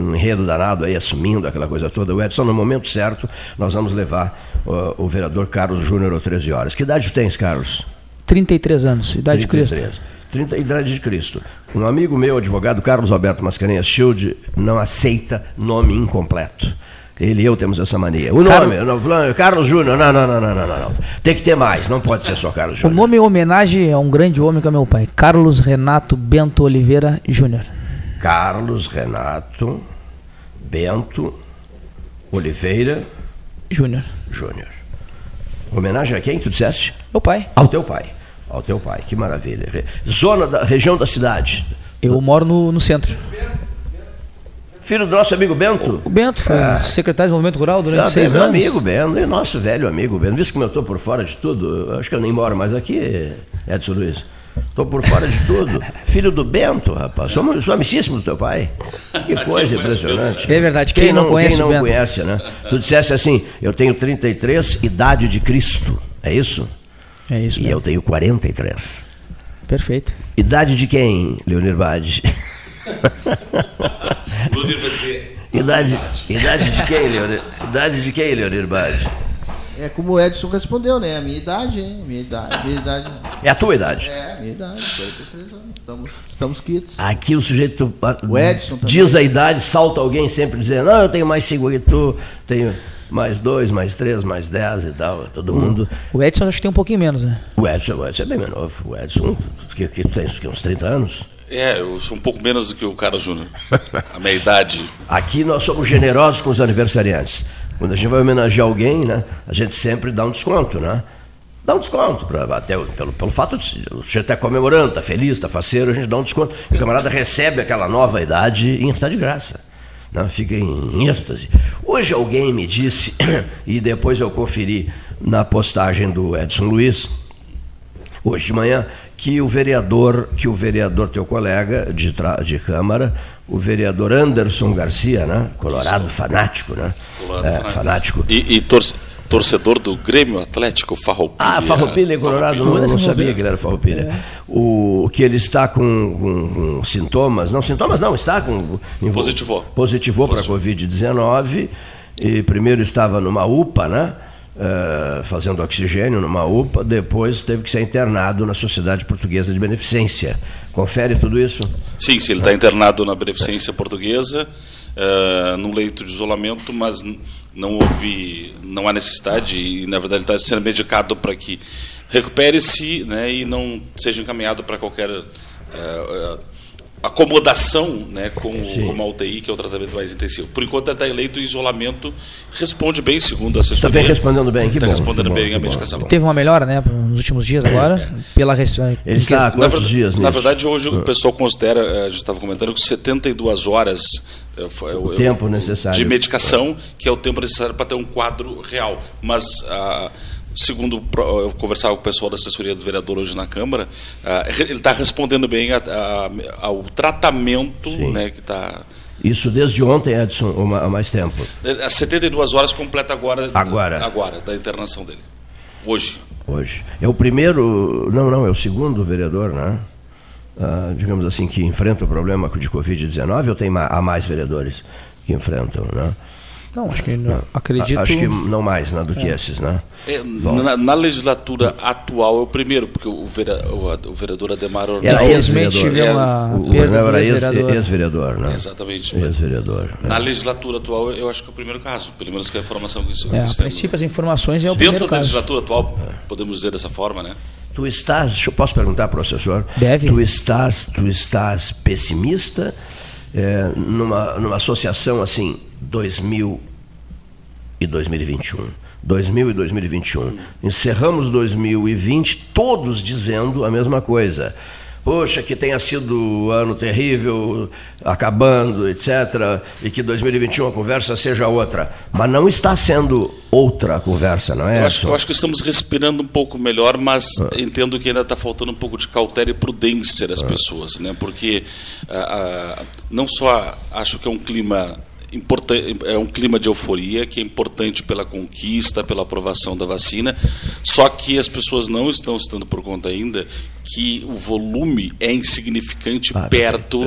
H: um enredo danado aí, assumindo aquela coisa toda. O Edson, no momento certo, nós vamos levar o, o vereador Carlos Júnior ao 13 Horas. Que idade tens, Carlos?
C: 33 anos, idade 33. de Cristo.
H: 30 idade de Cristo. Um amigo meu, advogado Carlos Alberto Mascarenhas Schild, não aceita nome incompleto. Ele e eu temos essa mania. O nome, fulano, Carlos Júnior, não, não, não, não, não, não. Tem que ter mais, não pode ser só Carlos
C: O
H: Júnior.
C: nome em homenagem a um grande homem que é meu pai, Carlos Renato Bento Oliveira Júnior.
H: Carlos Renato Bento Oliveira
C: Júnior.
H: Júnior. Homenagem a quem tu disseste?
C: Meu pai.
H: Ao teu pai. Ao teu pai, que maravilha. Zona da região da cidade.
C: Eu moro no, no centro.
H: Filho do nosso amigo Bento?
C: O Bento foi
H: Ah.
C: secretário de Movimento Rural durante
H: Ah,
C: seis
H: meu
C: anos.
H: amigo Bento, e nosso velho amigo Bento. Visto como eu estou por fora de tudo, acho que eu nem moro mais aqui, Edson Luiz. Estou por fora de tudo. Filho do Bento, rapaz. Sou, sou amicíssimo do teu pai. Que coisa impressionante.
C: É verdade, quem não conhece
H: quem
C: o
H: não
C: Bento?
H: conhece, né? Tu dissesse assim, eu tenho 33, idade de Cristo. É isso?
C: É isso.
H: E eu tenho 43.
C: Perfeito.
H: Idade de quem, Leonir Bade?
D: O Leonir vai dizer.
H: idade, idade de quem, Leonir? Idade de quem, Leonir Bade?
B: É como o Edson respondeu, né? A minha idade, hein? Minha idade. Minha idade.
H: É a tua idade.
B: É, a minha idade, 43 anos. Estamos, estamos quites.
H: Aqui o sujeito ah,
B: O Edson também.
H: diz a idade, salta alguém sempre dizendo, não, eu tenho mais cinco que tu, tenho mais dois, mais três, mais dez e tal, todo mundo.
C: O Edson acho que tem um pouquinho menos, né?
H: O Edson, o Edson é bem mais novo. O Edson, que, que tens que, uns 30 anos?
D: É, eu sou um pouco menos do que o Carlos Júnior. A minha idade.
H: Aqui nós somos generosos com os aniversariantes. Quando a gente vai homenagear alguém, né, a gente sempre dá um desconto, né? Dá um desconto, pra, até pelo, pelo fato de o sujeito estar comemorando, está feliz, está faceiro, a gente dá um desconto. E o camarada recebe aquela nova idade em está de graça. Né? Fica em, êxtase. Hoje alguém me disse, e depois eu conferi na postagem do Edson Luiz, hoje de manhã, que o vereador, que o vereador, teu colega de, de Câmara, o vereador Anderson Garcia, né? Colorado fanático, né?
D: Colorado
H: É,
D: fanático.
H: fanático.
D: E, e torcedor do Grêmio Atlético Farroupilha.
H: Ah, Farroupilha, Colorado,
D: Farroupilha.
H: não sabia que ele era Farroupilha. O que ele está com, com- com sintomas, não sintomas não, está com envol-
D: Positivou.
H: Positivou para a Covid-19 e primeiro estava numa UPA, né? eh, fazendo oxigênio numa UPA, depois teve que ser internado na Sociedade Portuguesa de Beneficência. Confere tudo isso?
D: Sim, sim, ele está internado na Beneficência Portuguesa, eh, num leito de isolamento, mas não houve, não há necessidade e, na verdade, está sendo medicado para que recupere-se né, e não seja encaminhado para qualquer eh, acomodação né, com uma UTI, que é o tratamento mais intensivo. Por enquanto, ele está em leito em isolamento, responde bem, segundo a
H: Está
D: assessoria.
H: bem respondendo bem, que
D: Está
H: bom.
D: respondendo
H: que bom,
D: bem a medicação.
C: Teve uma melhora, né, nos últimos dias agora, pela res...
H: Ele está há
D: Na
H: quantos
D: verdade-
H: dias
D: Na verdade, hoje o pessoal considera, eh, a gente estava comentando, que 72 horas foi
H: O tempo necessário.
D: de medicação, que é o tempo necessário para ter um quadro real. Mas, ah, segundo eu conversava com o pessoal da assessoria do vereador hoje na Câmara, ah, ele está respondendo bem a- a- ao tratamento né, que está.
H: Isso desde ontem, Edson, há mais tempo.
D: As 72 horas completa agora,
H: Agora.
D: agora da internação dele. Hoje.
H: hoje. É o primeiro, não, não, é o segundo vereador, né? Ah, digamos assim, que enfrenta o problema de Covid-19 ou tem há mais vereadores que enfrentam, né?
C: Não, acho que não, acredito...
H: Acho que não mais né, do que
C: É.
H: esses, né?
D: É, na, na legislatura atual é o primeiro, porque o, vera- o- o vereador Ademar Ornella-
H: Era
C: Infelizmente,
H: ex-vereador. É,
C: do
H: era ex-
C: ex-vereador.
H: ex-vereador, né?
D: Exatamente.
H: Ex-vereador.
D: Na legislatura atual, eu acho que é o primeiro caso, pelo menos que é a informação que isso
C: É, a princípio as informações é o
D: Dentro
C: primeiro
D: da
C: caso.
D: legislatura atual, podemos dizer dessa forma, né?
H: Tu estás, eu- posso perguntar assessor?
C: Deve.
H: Tu estás, tu estás pessimista é, numa, numa associação assim, 2000 e 2021. 2000 e 2021. Encerramos 2020 todos dizendo a mesma coisa. Poxa, que tenha sido um ano terrível, acabando, etc. E que 2021 a conversa seja outra. Mas não está sendo outra a conversa, não é?
D: Eu acho, eu acho que estamos respirando um pouco melhor, mas entendo que ainda está faltando um pouco de cautela e prudência das pessoas, né? Porque ah, ah, não só acho que é um clima é um clima de euforia que é importante pela conquista, pela aprovação da vacina, só que as pessoas não estão se dando por conta ainda que o volume é insignificante perto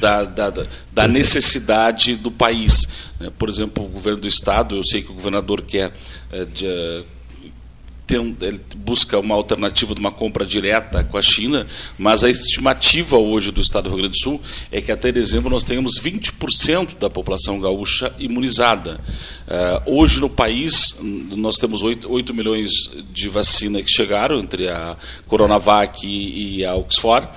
D: da, da, da- da necessidade do país. né? Por exemplo, o governo do estado, eu sei que o governador quer eh, de, tem- ele busca uma alternativa de uma compra direta com a China, mas a estimativa hoje do Estado do Rio Grande do Sul é que até dezembro nós tenhamos 20% da população gaúcha imunizada. Eh, hoje no país nós temos 8, 8 milhões de vacina que chegaram entre a Coronavac e, e a Oxford.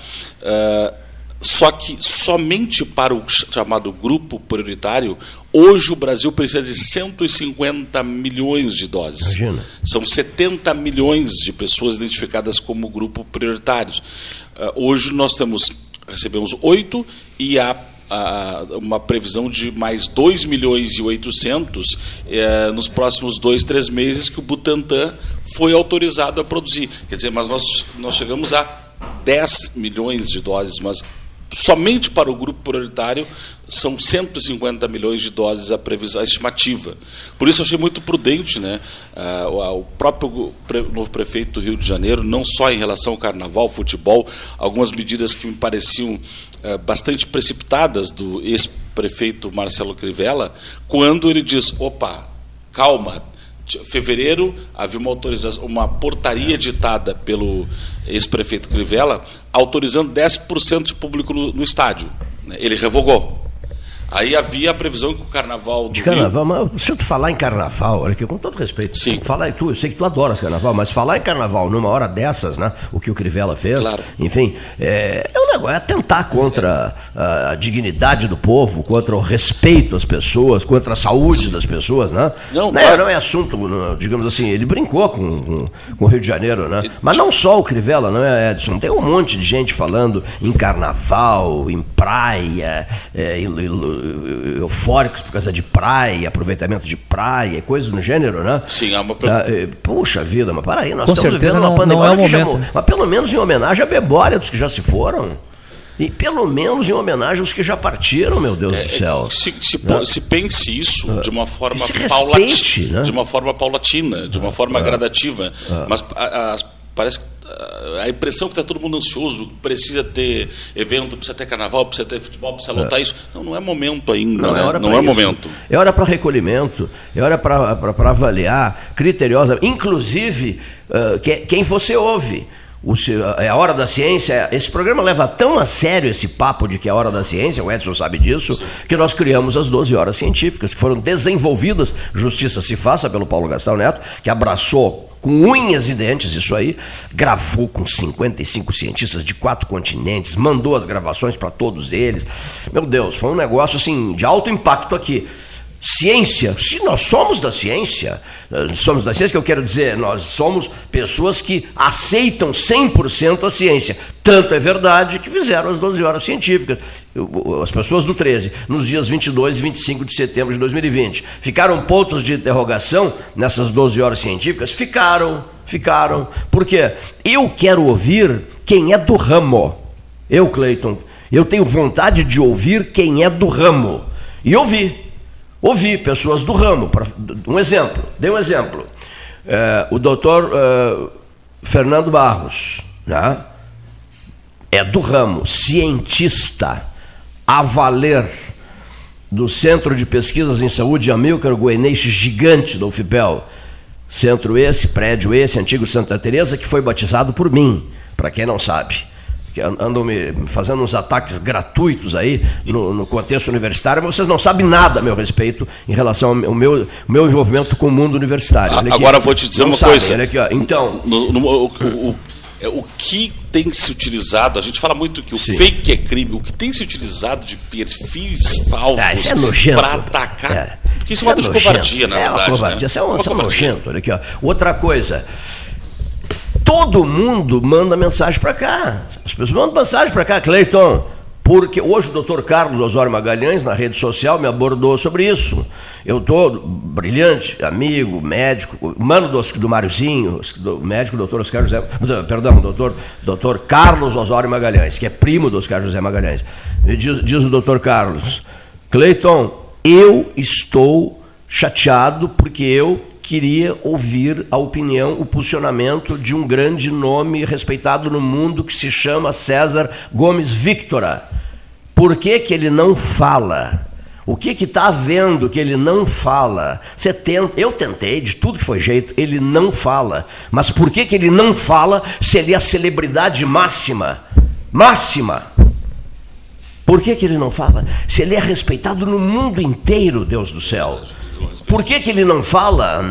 D: Eh, só que somente para o ch- chamado grupo prioritário, hoje o Brasil precisa de 150 milhões de doses.
H: Imagina.
D: São 70 milhões de pessoas identificadas como grupo prioritários. Ah, hoje nós temos recebemos 8 e há ah, uma previsão de mais 2 milhões e 800 eh, nos próximos dois, três meses que o Butantan foi autorizado a produzir. Quer dizer, mas nós, nós chegamos a 10 milhões de doses, mas somente para o grupo prioritário são 150 milhões de doses a, previsão, estimativa. Por isso achei muito prudente né, o- próprio novo prefeito do Rio de Janeiro, não só em relação ao carnaval, futebol, algumas medidas que me pareciam ah, bastante precipitadas do ex-prefeito Marcelo Crivella, quando ele diz, opa, calma, fevereiro havia uma autorização, uma portaria ditada pelo ex-prefeito Crivella autorizando 10% de público no, no estádio. né? Ele revogou. Aí havia a previsão que o carnaval do
H: De
D: Rio-
H: carnaval, mas se tu falar em carnaval, olha aqui, com todo respeito. Sim. Falar em tu, eu sei que tu adoras carnaval, mas falar em carnaval numa hora dessas, né? O que o Crivella fez, enfim, é, é um negócio, é atentar contra a, a dignidade do povo, contra o respeito às pessoas, contra a saúde das pessoas, né?
D: Não,
H: não, é,
D: claro.
H: não é assunto, digamos assim, ele brincou com, com, com o Rio de Janeiro, né? Mas não só o Crivella, não é, Edson? Tem um monte de gente falando em carnaval, em praia, é, il- il- eufóricos por causa de praia, aproveitamento de praia, e coisas do gênero, né?
D: Sim, há uma
H: Ah, eh, Puxa vida, mas para aí, nós
C: Com
H: estamos
C: certeza
H: vivendo uma
C: não-
H: pandemia.
C: não é o
H: que já
C: momento.
H: mo- Mas pelo menos em homenagem à memória dos que já se foram. E pelo menos em homenagem aos que já partiram, meu Deus do céu.
D: Se, se,
H: Né?
D: se pense isso de uma forma
H: respeite,
D: paulatina,
H: né?
D: de uma forma paulatina, de uma forma
H: Ah.
D: gradativa,
H: Ah.
D: mas a- a- parece que a- impressão que está todo mundo ansioso, precisa ter evento, precisa ter carnaval, precisa ter futebol, precisa lotar isso. Não, não é momento ainda,
H: Não,
D: né?
H: é hora
D: não é
H: isso.
D: momento.
H: É hora para recolhimento, é hora para avaliar criteriosa, inclusive ah, que- quem você ouve. O é a hora da ciência. Esse programa leva tão a sério esse papo de que é a hora da ciência, o Edson sabe disso, que nós criamos as 12 horas científicas, que foram desenvolvidas, justiça se faça, pelo Paulo Gastão Neto, que abraçou com unhas e dentes isso aí, gravou com 55 cientistas de quatro continentes, mandou as gravações para todos eles. Meu Deus, foi um negócio assim de alto impacto aqui. Ciência, se nós somos da ciência, eh, somos da ciência, que eu quero dizer, nós somos pessoas que aceitam 100% a ciência. Tanto é verdade que fizeram as 12 horas científicas. As pessoas do 13, nos dias 22 e 25 de setembro de 2020. Ficaram pontos de interrogação nessas 12 horas científicas? Ficaram, ficaram. Por quê? Eu quero ouvir quem é do ramo. Eu, Cleiton, eu tenho vontade de ouvir quem é do ramo. E ouvi. Ouvi pessoas do ramo. Um exemplo, dei um exemplo. É, o doutor é, Fernando Barros, né? é do ramo, cientista, a valer do Centro de Pesquisas em Saúde Amílcar Goeneixe Gigante da UFPEL. Centro esse, prédio esse, antigo Santa Teresa, que foi batizado por mim, para quem não sabe. Que an- andam me fazendo uns ataques gratuitos aí no, no contexto universitário, mas vocês não sabem nada a meu respeito em relação ao meu, meu, envolvimento com o mundo universitário. Aqui.
D: Agora vou te dizer uma
H: sabem,
D: coisa.
H: aqui. Então,
D: No- no- o, o- é, o que tem se utilizado, a gente fala muito que o fake é crime, o que tem se utilizado de perfis falsos
H: Ah, isso é
D: para atacar.
H: É.
D: Porque isso é uma ato de
H: nojento.
D: covardia, na
H: é
D: verdade.
H: Uma covardia.
D: né?
H: Isso é, um,
D: Uma
H: isso é
D: covardia.
H: nojento. Olha aqui, ó. Outra coisa. Todo mundo manda mensagem para cá. As pessoas mandam mensagem para cá, Cleiton. Porque hoje o doutor Carlos Osório Magalhães, na rede social, me abordou sobre isso. Eu estou brilhante, amigo, médico, mano do, do Máriozinho, médico doutor Oscar José, perdão, doutor, doutor Carlos Osório Magalhães, que é primo do Oscar José Magalhães. Diz, diz o doutor Carlos, Cleiton, eu estou chateado porque eu queria ouvir a opinião, o posicionamento de um grande nome respeitado no mundo que se chama César Gomes Victora. Por que, que ele não fala? O que que está havendo que ele não fala? Você tenta, eu tentei, de tudo que foi jeito, ele não fala. Mas por que, que ele não fala se ele é a celebridade máxima? Máxima! Por que, que ele não fala? Se ele é respeitado no mundo inteiro, Deus do céu. Por que, que ele não fala?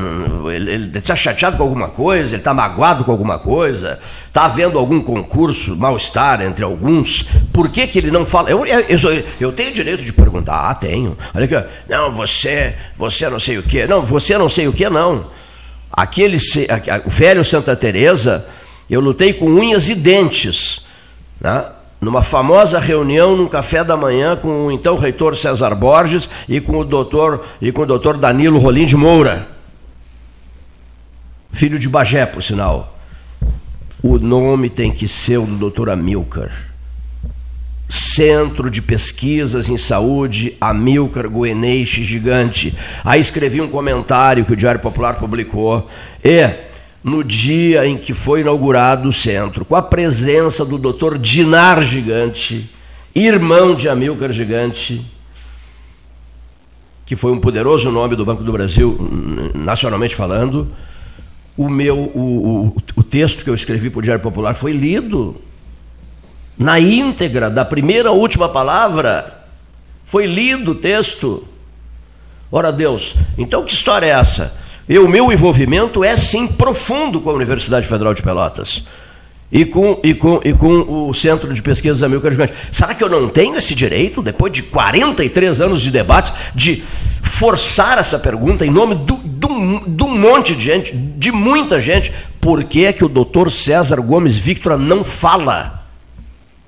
H: Ele está chateado com alguma coisa? Ele está magoado com alguma coisa? Está havendo algum concurso, mal-estar entre alguns? Por que, que ele não fala? Eu, eu, eu, eu tenho direito de perguntar. Ah, tenho. Olha aqui, não, você, você não sei o quê. Não, você não sei o quê, não. Aquele, o velho Santa Teresa, eu lutei com unhas e dentes. Né? Numa famosa reunião num café da manhã com o então reitor César Borges e com o doutor e com o doutor Danilo Rolim de Moura, filho de Bagé, por sinal. O nome tem que ser o do doutor Amilcar. Centro de Pesquisas em Saúde, Amilcar Goeneixe Gigante. Aí escrevi um comentário que o Diário Popular publicou. E no dia em que foi inaugurado o centro, com a presença do Dr. Dinar Gigante, irmão de Amilcar Gigante, que foi um poderoso nome do Banco do Brasil, nacionalmente falando, o meu o, o, o texto que eu escrevi para o Diário Popular foi lido na íntegra, da primeira à última palavra. Foi lido o texto. Ora Deus, então que história é essa? E o meu envolvimento é sim profundo com a Universidade Federal de Pelotas. E com, e, com, e com o Centro de Pesquisas Amilcar Gigante. Será que eu não tenho esse direito, depois de 43 anos de debates, de forçar essa pergunta em nome do, do, do monte de gente, de muita gente? Por que, é que o doutor César Gomes Victor não fala?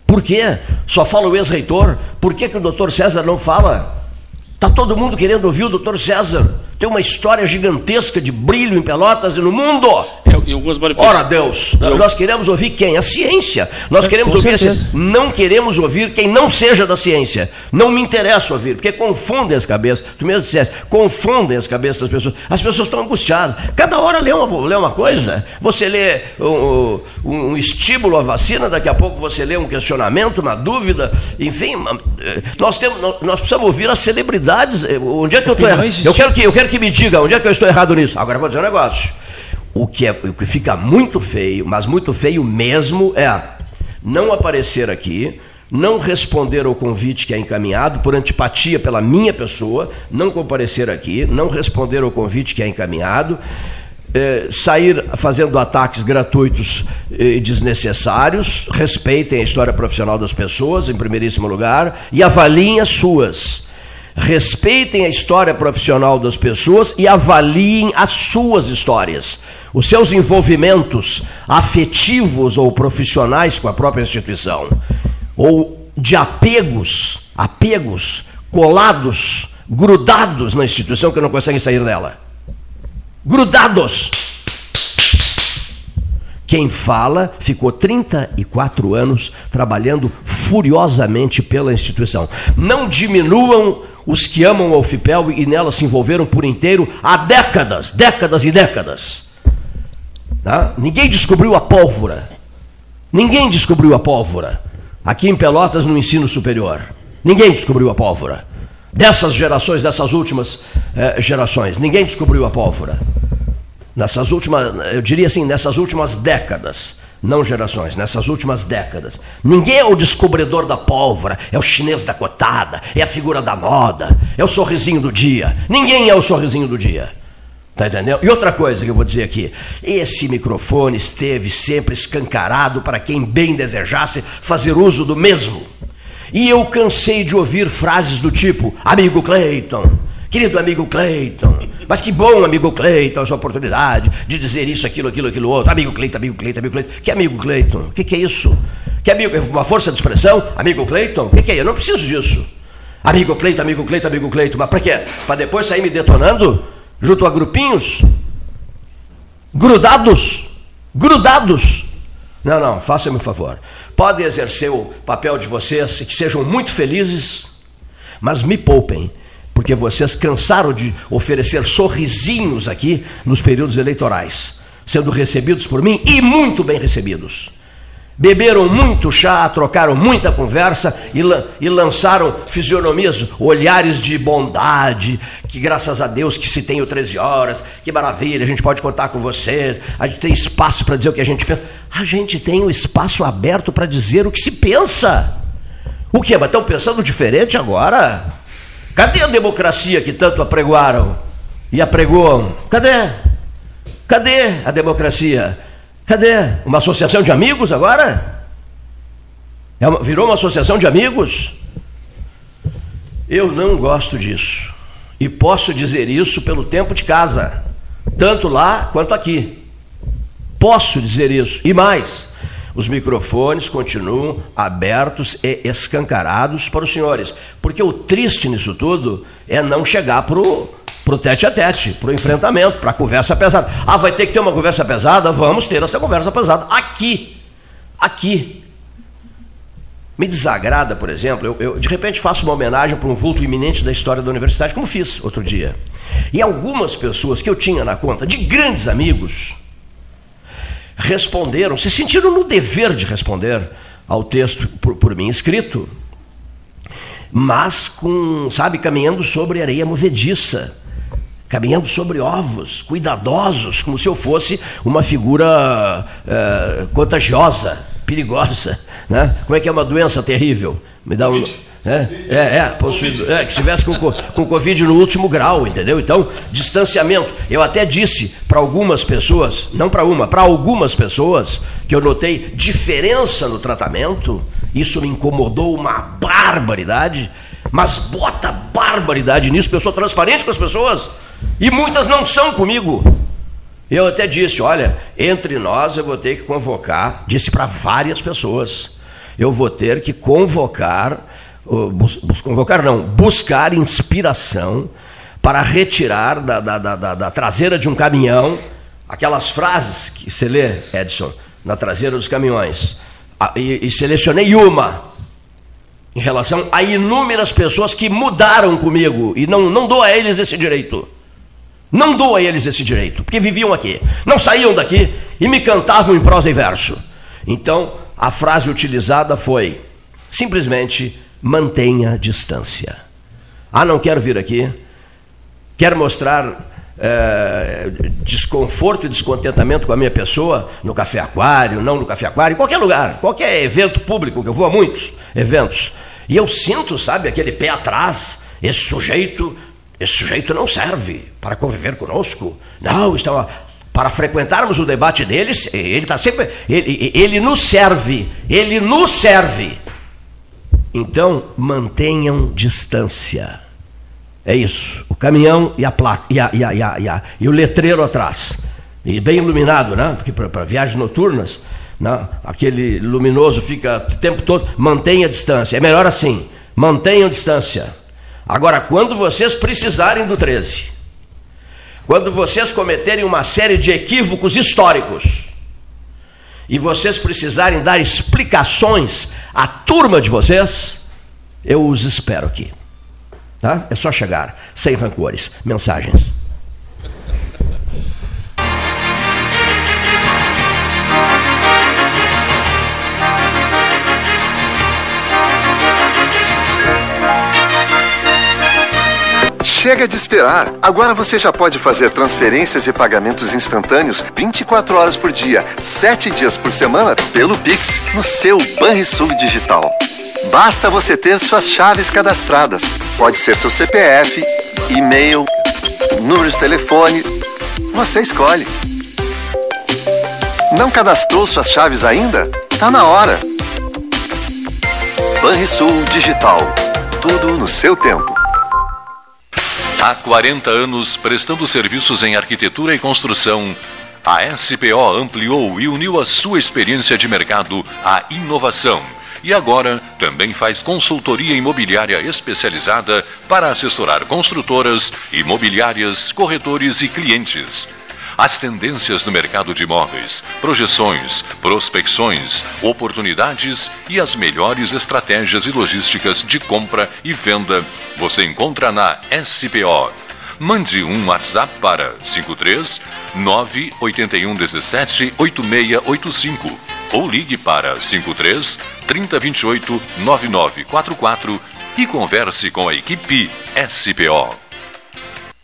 H: Por quê? Só fala o ex-reitor? Por que, que o doutor César não fala? Está todo mundo querendo ouvir o doutor César tem uma história gigantesca de brilho em Pelotas e no mundo.
D: É, em algumas
H: Ora, Deus, eu... nós queremos ouvir quem? A ciência. Nós queremos ouvir a ciência. Não queremos ouvir quem não seja da ciência. Não me interessa ouvir, porque confundem as cabeças. Tu mesmo disseste, confundem as cabeças das pessoas. As pessoas estão angustiadas. Cada hora lê uma, lê uma coisa. Você lê um, um, estímulo à vacina, daqui a pouco você lê um questionamento, uma dúvida. Enfim, nós, temos, nós precisamos ouvir as celebridades. Onde é que eu estou errado? Eu quero que eu quero que me diga onde é que eu estou errado nisso. Agora eu vou dizer um negócio. O que, é, o que fica muito feio, mas muito feio mesmo, é não aparecer aqui, não responder ao convite que é encaminhado, por antipatia pela minha pessoa, não comparecer aqui, não responder ao convite que é encaminhado, é, sair fazendo ataques gratuitos e desnecessários, respeitem a história profissional das pessoas, em primeiríssimo lugar, e avaliem as suas respeitem a história profissional das pessoas e avaliem as suas histórias, os seus envolvimentos afetivos ou profissionais com a própria instituição, ou de apegos, apegos colados, grudados na instituição que não conseguem sair dela. Grudados. Quem fala ficou 34 anos trabalhando furiosamente pela instituição. Não diminuam os que amam a UFPEL e nela se envolveram por inteiro há décadas, décadas e décadas. Tá? Ninguém descobriu a pólvora. Ninguém descobriu a pólvora. Aqui em Pelotas, no ensino superior. Ninguém descobriu a pólvora. Dessas gerações, dessas últimas eh, gerações, ninguém descobriu a pólvora. Nessas últimas, eu diria assim, nessas últimas décadas não gerações, nessas últimas décadas. Ninguém é o descobridor da pólvora, é o chinês da cotada, é a figura da moda, é o sorrisinho do dia. Ninguém é o sorrisinho do dia. Tá entendendo? E outra coisa que eu vou dizer aqui: esse microfone esteve sempre escancarado para quem bem desejasse fazer uso do mesmo. E eu cansei de ouvir frases do tipo: amigo Cleiton, querido amigo Cleiton, mas que bom, amigo Cleiton, essa oportunidade de dizer isso, aquilo, aquilo, aquilo outro. Amigo Cleiton, amigo Cleiton, amigo Cleiton. Que amigo Cleiton? O que, que, é isso? Que amigo, uma força de expressão? Amigo Cleiton? O que, que é? Eu não preciso disso. Amigo Cleiton, amigo Cleiton, amigo Cleiton. Mas para quê? Para depois sair me detonando junto a grupinhos? Grudados? Grudados? Não, não, façam-me um favor. Podem exercer o papel de vocês e que sejam muito felizes, mas me poupem porque vocês cansaram de oferecer sorrisinhos aqui nos períodos eleitorais, sendo recebidos por mim e muito bem recebidos. Beberam muito chá, trocaram muita conversa e, lan e, lançaram fisionomias, olhares de bondade, que graças a Deus que se tem o 13 horas, que maravilha, a gente pode contar com vocês, a gente tem espaço para dizer o que a gente pensa. A gente tem o um espaço aberto para dizer o que se pensa. O que? Mas estão pensando diferente agora? Cadê a democracia que tanto apregoaram e apregoam? Cadê? Cadê a democracia? Cadê? Uma associação de amigos agora? É uma, virou uma associação de amigos? Eu não gosto disso. E posso dizer isso pelo tempo de casa, tanto lá quanto aqui. Posso dizer isso. E mais, os microfones continuam abertos e escancarados para os senhores. Porque o triste nisso tudo é não chegar para o tete a tete, para o enfrentamento, para a conversa pesada. Ah, vai ter que ter uma conversa pesada? Vamos ter essa conversa pesada. Aqui. Aqui. Me desagrada, por exemplo, eu, eu de repente faço uma homenagem para um vulto iminente da história da universidade, como fiz outro dia. E algumas pessoas que eu tinha na conta, de grandes amigos, responderam, se sentiram no dever de responder ao texto por, por mim escrito, mas com, sabe, caminhando sobre areia movediça, caminhando sobre ovos, cuidadosos, como se eu fosse uma figura uh, contagiosa, perigosa. Né? Como é que é uma doença terrível? Me dá um. É, é, é, possuído, é, que estivesse com, com Covid no último grau, entendeu? Então, distanciamento. Eu até disse para algumas pessoas, não para uma, para algumas pessoas, que eu notei diferença no tratamento, isso me incomodou uma barbaridade, mas bota barbaridade nisso, pessoa transparente com as pessoas, e muitas não são comigo. Eu até disse: olha, entre nós eu vou ter que convocar, disse para várias pessoas, eu vou ter que convocar bus, bus, convocar não, buscar inspiração para retirar da, da, da, da, traseira de um caminhão aquelas frases que você lê, Edson, na traseira dos caminhões. E, e selecionei uma em relação a inúmeras pessoas que mudaram comigo e não, não dou a eles esse direito. Não dou a eles esse direito, porque viviam aqui, não saíam daqui e me cantavam em prosa e verso. Então, a frase utilizada foi simplesmente mantenha distância. Ah, não quero vir aqui, quero mostrar é, desconforto e descontentamento com a minha pessoa no Café Aquário, não no Café Aquário, em qualquer lugar, qualquer evento público, que eu vou a muitos eventos. E eu sinto, sabe, aquele pé atrás, esse sujeito, esse sujeito não serve para conviver conosco. Não, está para frequentarmos o debate deles, ele está sempre, ele, ele nos serve, ele nos serve então, mantenham distância. É isso. O caminhão e a placa, e, a, e, a, e, a, e, e o letreiro atrás. E bem iluminado, né? Porque para viagens noturnas, né? aquele luminoso fica o tempo todo. Mantenha a distância. É melhor assim. Mantenham distância. Agora, quando vocês precisarem do 13, quando vocês cometerem uma série de equívocos históricos, e vocês precisarem dar explicações à turma de vocês, eu os espero aqui. Tá? É só chegar, sem rancores. Mensagens.
K: Chega de esperar. Agora você já pode fazer transferências e pagamentos instantâneos 24 horas por dia, 7 dias por semana pelo Pix no seu Banrisul Digital. Basta você ter suas chaves cadastradas. Pode ser seu CPF, e-mail, número de telefone. Você escolhe. Não cadastrou suas chaves ainda? Tá na hora. Banrisul Digital. Tudo no seu tempo.
F: Há 40 anos prestando serviços em arquitetura e construção, a SPO ampliou e uniu a sua experiência de mercado à inovação. E agora também faz consultoria imobiliária especializada para assessorar construtoras, imobiliárias, corretores e clientes as tendências no mercado de imóveis, projeções, prospecções, oportunidades e as melhores estratégias e logísticas de compra e venda você encontra na SPO. Mande um WhatsApp para 53 981 17 8685 ou ligue para 53 3028 9944 e converse com a equipe SPO.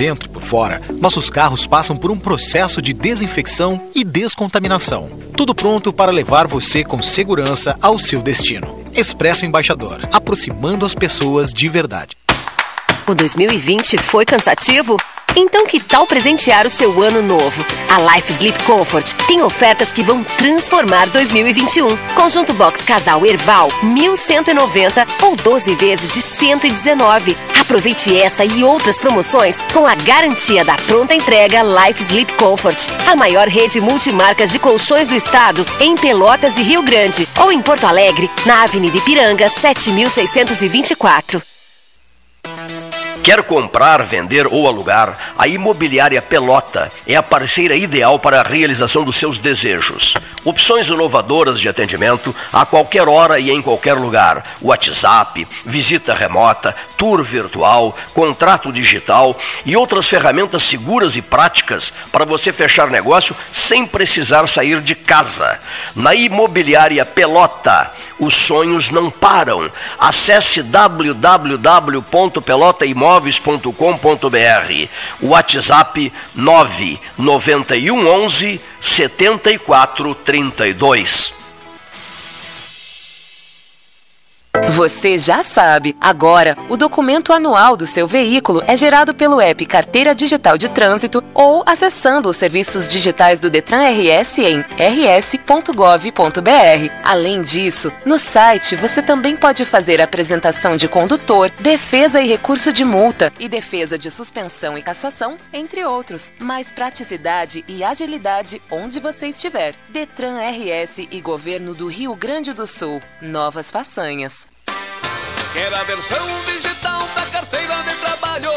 N: Dentro e por fora, nossos carros passam por um processo de desinfecção e descontaminação. Tudo pronto para levar você com segurança ao seu destino. Expresso Embaixador, aproximando as pessoas de verdade.
I: O 2020 foi cansativo? Então que tal presentear o seu ano novo? A Life Sleep Comfort tem ofertas que vão transformar 2021. Conjunto Box Casal Erval, 1190 ou 12 vezes de 119. Aproveite essa e outras promoções com a garantia da pronta entrega Life Sleep Comfort, a maior rede multimarcas de colchões do estado em Pelotas e Rio Grande ou em Porto Alegre, na Avenida Ipiranga, 7624.
O: Quer comprar, vender ou alugar? A Imobiliária Pelota é a parceira ideal para a realização dos seus desejos. Opções inovadoras de atendimento a qualquer hora e em qualquer lugar. WhatsApp, visita remota, tour virtual, contrato digital e outras ferramentas seguras e práticas para você fechar negócio sem precisar sair de casa. Na Imobiliária Pelota, os sonhos não param. Acesse www.pelotaimóveis.com.br. WhatsApp 991 11 7432.
J: Você já sabe, agora o documento anual do seu veículo é gerado pelo app Carteira Digital de Trânsito ou acessando os serviços digitais do Detran RS em rs.gov.br. Além disso, no site você também pode fazer apresentação de condutor, defesa e recurso de multa e defesa de suspensão e cassação, entre outros. Mais praticidade e agilidade onde você estiver. Detran RS e Governo do Rio Grande do Sul. Novas façanhas.
L: Quer a versão digital da carteira de trabalho?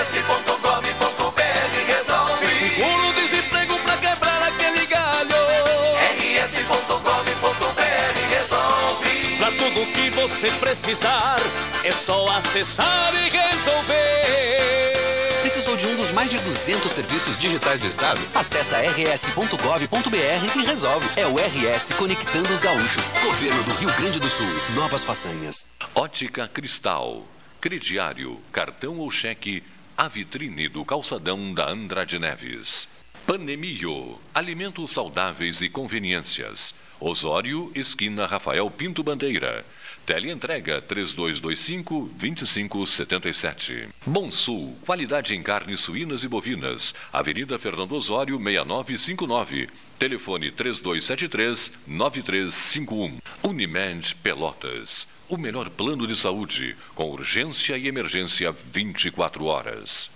L: rs.gov.br resolve. Seguro-desemprego pra quebrar aquele galho. rs.gov.br resolve. Pra tudo que você precisar, é só acessar e resolver.
M: Precisou de um dos mais de 200 serviços digitais do Estado? Acesse rs.gov.br e resolve. É o RS Conectando os Gaúchos. Governo do Rio Grande do Sul. Novas façanhas.
F: Ótica Cristal. Crediário, cartão ou cheque, a vitrine do calçadão da Andrade Neves. Panemio. Alimentos saudáveis e conveniências. Osório, esquina Rafael Pinto Bandeira. Teleentrega 3225-2577. Bom Sul, qualidade em carnes suínas e bovinas. Avenida Fernando Osório, 6959. Telefone 3273-9351. Unimed Pelotas. O melhor plano de saúde, com urgência e emergência 24 horas.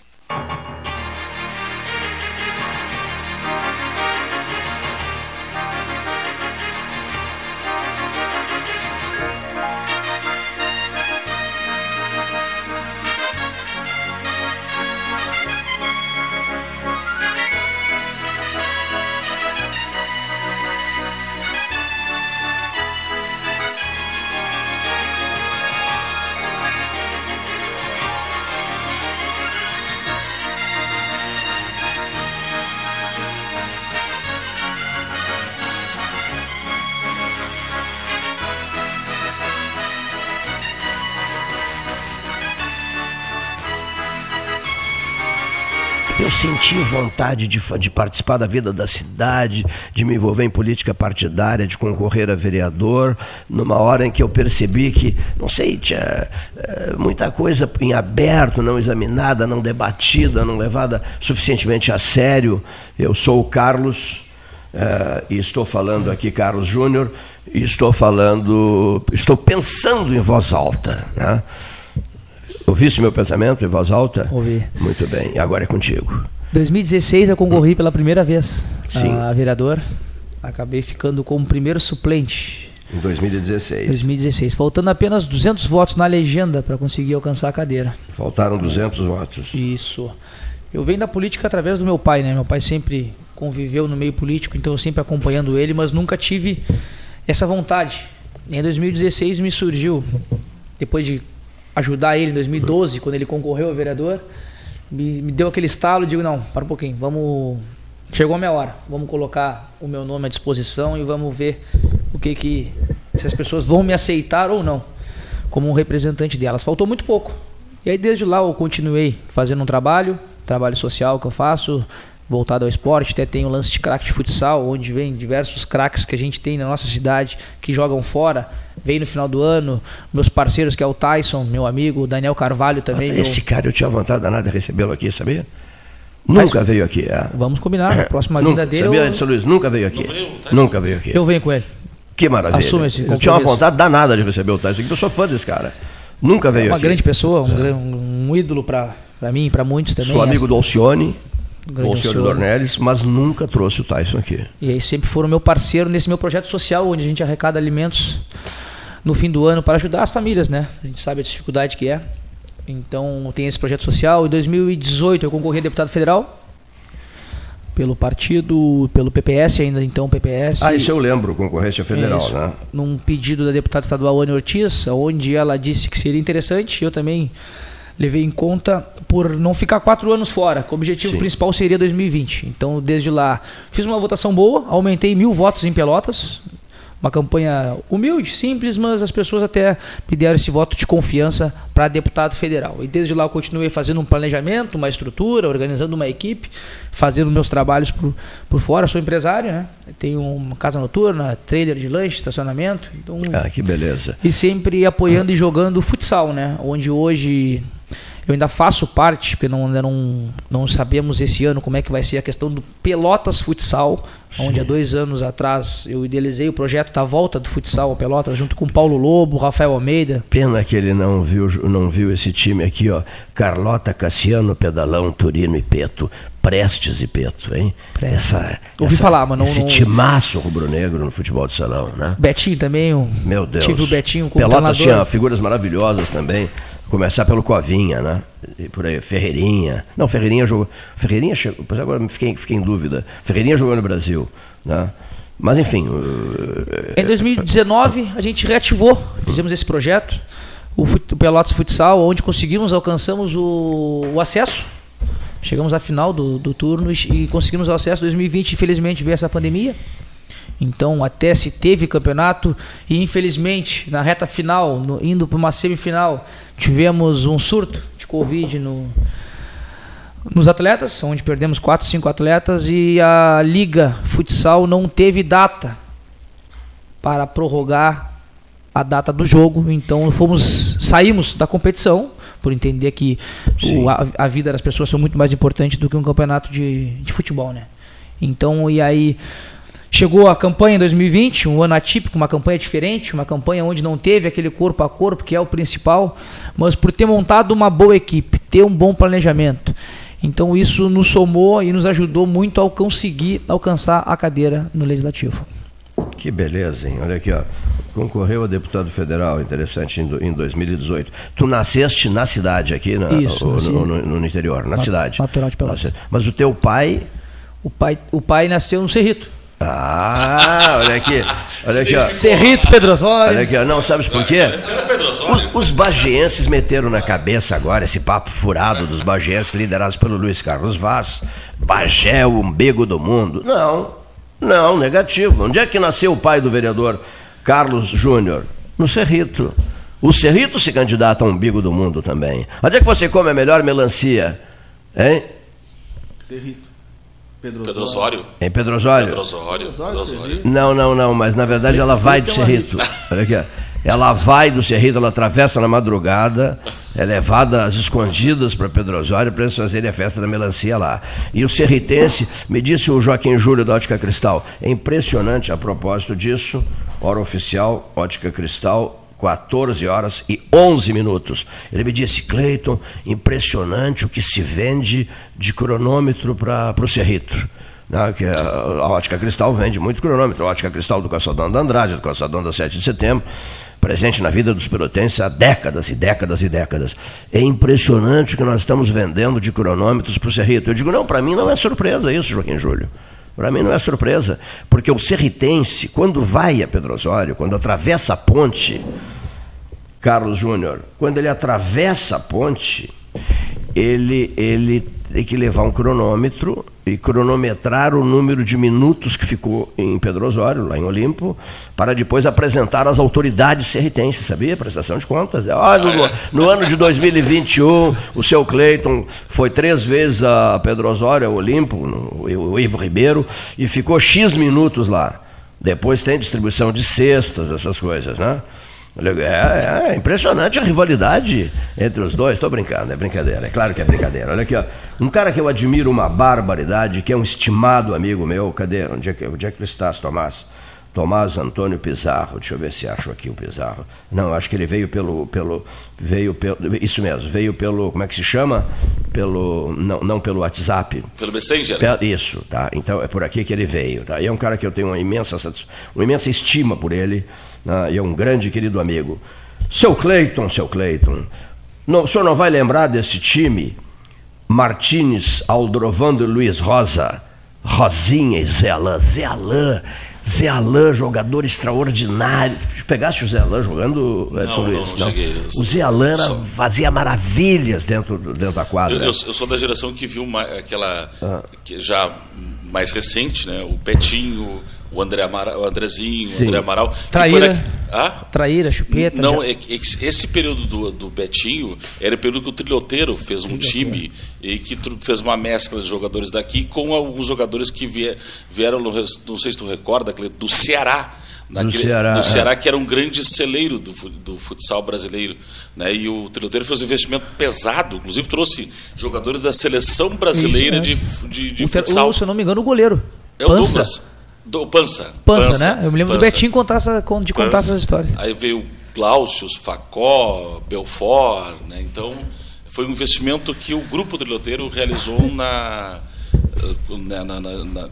H: Senti vontade de, de participar da vida da cidade, de me envolver em política partidária, de concorrer a vereador, numa hora em que eu percebi que, não sei, tinha eh, muita coisa em aberto, não examinada, não debatida, não levada suficientemente a sério. Eu sou o Carlos, eh, e estou falando aqui, Carlos Júnior, e estou falando, estou pensando em voz alta. Né? Ouviste meu pensamento em voz alta?
C: Ouvi.
H: Muito bem, agora é contigo.
C: 2016 eu concorri pela primeira vez
H: Sim.
C: a vereador. Acabei ficando como primeiro suplente.
H: Em 2016.
C: 2016. Faltando apenas 200 votos na legenda para conseguir alcançar a cadeira.
H: Faltaram 200 votos.
C: Isso. Eu venho da política através do meu pai, né? Meu pai sempre conviveu no meio político, então eu sempre acompanhando ele, mas nunca tive essa vontade. Em 2016 me surgiu, depois de ajudar ele em 2012, quando ele concorreu a vereador, me, me deu aquele estalo, digo, não, para um pouquinho, vamos chegou a minha hora. Vamos colocar o meu nome à disposição e vamos ver o que que se as pessoas vão me aceitar ou não como um representante delas. Faltou muito pouco. E aí desde lá eu continuei fazendo um trabalho, trabalho social que eu faço, voltado ao esporte, até tem o lance de craque de futsal, onde vem diversos craques que a gente tem na nossa cidade que jogam fora, vem no final do ano, meus parceiros que é o Tyson, meu amigo, o Daniel Carvalho também.
H: Esse
C: meu...
H: cara eu tinha vontade danada de recebê-lo aqui, sabia? Nunca veio aqui. É.
C: Vamos combinar, a próxima
H: Nunca,
C: vinda dele.
H: Sabia,
C: eu-
H: Edson Luiz? Nunca veio aqui. Nunca veio aqui.
C: Eu venho com ele.
H: Que maravilha.
C: Assume esse
H: eu tinha uma vontade danada de receber o Tyson, porque eu sou fã desse cara. Nunca
C: É
H: veio
C: uma
H: aqui.
C: grande pessoa, um, gran- um ídolo para mim e para muitos também.
H: Sou amigo do Alcione, Alcione
C: Alcione.
H: Dornelles, mas nunca trouxe o Tyson aqui.
C: E aí sempre foram meu parceiro nesse meu projeto social, onde a gente arrecada alimentos no fim do ano para ajudar as famílias, né? A gente sabe a dificuldade que é. Então tem esse projeto social. Em 2018 eu concorri a deputado federal pelo partido, pelo PPS ainda então PPS.
H: Ah, isso eu lembro, concorrência federal,
C: Isso.
H: né?
C: Num pedido da deputada estadual Anne Ortiz, onde ela disse que seria interessante, eu também levei em conta por não ficar quatro anos fora, o objetivo
H: Sim.
C: principal seria 2020. Então, desde lá, fiz uma votação boa, aumentei mil votos em Pelotas, uma campanha humilde, simples, mas as pessoas até me deram esse voto de confiança para deputado federal. E desde lá eu continuei fazendo um planejamento, uma estrutura, organizando uma equipe, fazendo meus trabalhos por, por fora. Sou empresário, né? Tenho uma casa noturna, trailer de lanche, estacionamento. Então,
H: Ah, que beleza.
C: e sempre apoiando e jogando futsal, né? Onde hoje eu ainda faço parte, porque não, ainda não, não sabemos esse ano como é que vai ser a questão do Pelotas Futsal, onde há dois anos atrás eu idealizei o projeto da volta do futsal ao Pelotas, junto com Paulo Lobo, Rafael Almeida.
H: Pena que ele não viu, não viu esse time aqui, ó. Carlota, Cassiano, Pedalão, Turino e Peto. Prestes e Peto, hein? Essa,
C: Ouvi
H: essa-
C: falar, mas não-
H: Esse
C: não-
H: timaço rubro-negro no futebol de salão, né?
C: Betinho também, o,
H: Meu Deus.
C: tive o Betinho como
H: Pelotas tinha figuras maravilhosas também. Começar pelo Covinha, né? E por aí, Ferreirinha. Não, Ferreirinha jogou. Ferreirinha chegou. Pois agora me fiquei, fiquei em dúvida. Ferreirinha jogou no Brasil, né? Mas enfim. uh,
C: Em 2019 a gente reativou, fizemos esse projeto, o Pelotas Futsal, onde conseguimos, alcançamos o, o acesso. Chegamos à final do, do turno e, e conseguimos o acesso. 2020, infelizmente, veio essa pandemia. Então, até se teve campeonato e, infelizmente, na reta final, no- indo para uma semifinal, tivemos um surto de Covid no, nos atletas, onde perdemos 4, 5 atletas e a Liga Futsal não teve data para prorrogar a data do jogo. Então fomos saímos da competição por entender que o- a, a vida das pessoas são muito mais importante do que um campeonato de, de futebol, né? Então e aí chegou a campanha em 2020, um ano atípico, uma campanha diferente, uma campanha onde não teve aquele corpo a corpo que é o principal, mas por ter montado uma boa equipe, ter um bom planejamento. Então isso nos somou e nos ajudou muito a conseguir alcançar a cadeira no legislativo.
H: Que beleza, hein? Olha aqui, ó. Concorreu a deputado federal, interessante, em, do- em 2018. Tu nasceste na cidade aqui, na-
C: Isso,
H: ou no, no- no interior, na
C: Nat-
H: cidade.
C: natural de Pelotas.
H: Mas o teu pai.
C: O pai, o pai nasceu no Cerrito.
H: Ah, olha aqui. Olha aqui, ó.
C: Cerrito, Pedro Osório.
H: Olha aqui, ó. Não, sabes por quê? O- Os bagienses meteram na cabeça agora esse papo furado dos bagienses liderados pelo Luiz Carlos Vaz. Bagé, o umbigo do mundo. Não, não, negativo. Onde é que nasceu o pai do vereador Carlos Júnior? No Cerrito. O Cerrito se candidata a umbigo do mundo também. Onde é que você come a melhor melancia? Hein?
B: Cerrito. Pedro,
D: Pedro Osório.
H: Em Pedro Osório?
D: Pedro Osório. Pedro Osório.
H: Não, não, não, mas na verdade ela vai do Cerrito. Olha aqui, ó. Ela vai do Cerrito, ela atravessa na madrugada, é levada às escondidas para Pedro Osório para eles fazerem a festa da melancia lá. E o serritense, me disse o Joaquim Júlio da Ótica Cristal, é impressionante a propósito disso, hora oficial, Ótica Cristal, 14 horas e 11 minutos. Ele me disse, Cleiton, impressionante o que se vende de cronômetro para o Cerrito. Né, que a, a ótica cristal vende muito cronômetro. A ótica cristal do calçadão da Andrade, do calçadão da 7 de setembro, presente na vida dos pelotenses há décadas e décadas e décadas. É impressionante o que nós estamos vendendo de cronômetros para o Cerrito. Eu digo, não, para mim não é surpresa isso, Joaquim Júlio. Para mim não é surpresa, porque o serritense, quando vai a Pedro Osório, quando atravessa a ponte, Carlos Júnior, quando ele atravessa a ponte, ele, ele tem que levar um cronômetro e cronometrar o número de minutos que ficou em Pedro Osório, lá em Olimpo, para depois apresentar às autoridades serritenses, sabia? Prestação de contas. Olha, no, no ano de 2021, o seu Cleiton foi três vezes a Pedro Osório, ao Olimpo, no, o Ivo Ribeiro, e ficou X minutos lá. Depois tem distribuição de cestas, essas coisas, né? É, é, impressionante a rivalidade entre os dois. Estou brincando, é brincadeira. É claro que é brincadeira. Olha aqui, ó. Um cara que eu admiro uma barbaridade, que é um estimado amigo meu. Cadê? Onde é que, onde é que tu estás, Tomás? Tomás Antônio Pizarro. Deixa eu ver se acho aqui o Pizarro. Não, acho que ele veio pelo, pelo, veio pelo, isso mesmo, veio pelo, como é que se chama? Pelo, não, não pelo WhatsApp.
D: Pelo Messenger?
H: Isso, tá. Então é por aqui que ele veio, tá. E é um cara que eu tenho uma imensa, uma imensa estima por ele né, e é um grande querido amigo. Seu Cleiton, seu Cleiton, não, o senhor não vai lembrar desse time? Martins, Aldrovando e Luiz Rosa, Rosinha e Zé Alain. Zé Alain, Zé Alain, jogador extraordinário. Pegaste o Zé Alain jogando, Edson
D: não,
H: Luiz?
D: Não, não, cheguei.
H: O Zé Alain era, fazia maravilhas dentro, dentro da quadra.
D: Eu, eu, eu, sou da geração que viu uma, aquela, ah. que já mais recente, né? O Petinho, o André Amara, o Andrezinho, Sim. o André Amaral.
C: Traíra,
D: na... ah?
C: traíra, chupeta.
D: Não, é, esse período do, do Betinho era o período que o Trilhoteiro fez um time e que fez uma mescla de jogadores daqui com alguns jogadores que vieram, não sei se tu recorda, do Ceará. Naquele, do Ceará, do Ceará é. que era um grande celeiro do, do futsal brasileiro. Né? E o Trilhoteiro fez um investimento pesado, inclusive trouxe jogadores da seleção brasileira Isso, é. de, de, de futsal.
C: O, se eu não me engano, o goleiro.
D: É o Pança. Douglas. Do Pança.
C: Pança, Pança né? Eu me lembro Pança. do Betinho contar essa, de contar Pança. essas histórias.
D: Aí veio Glaucius, Facó, Belfort, né? Então, foi um investimento que o grupo triloteiro realizou na, na, na, na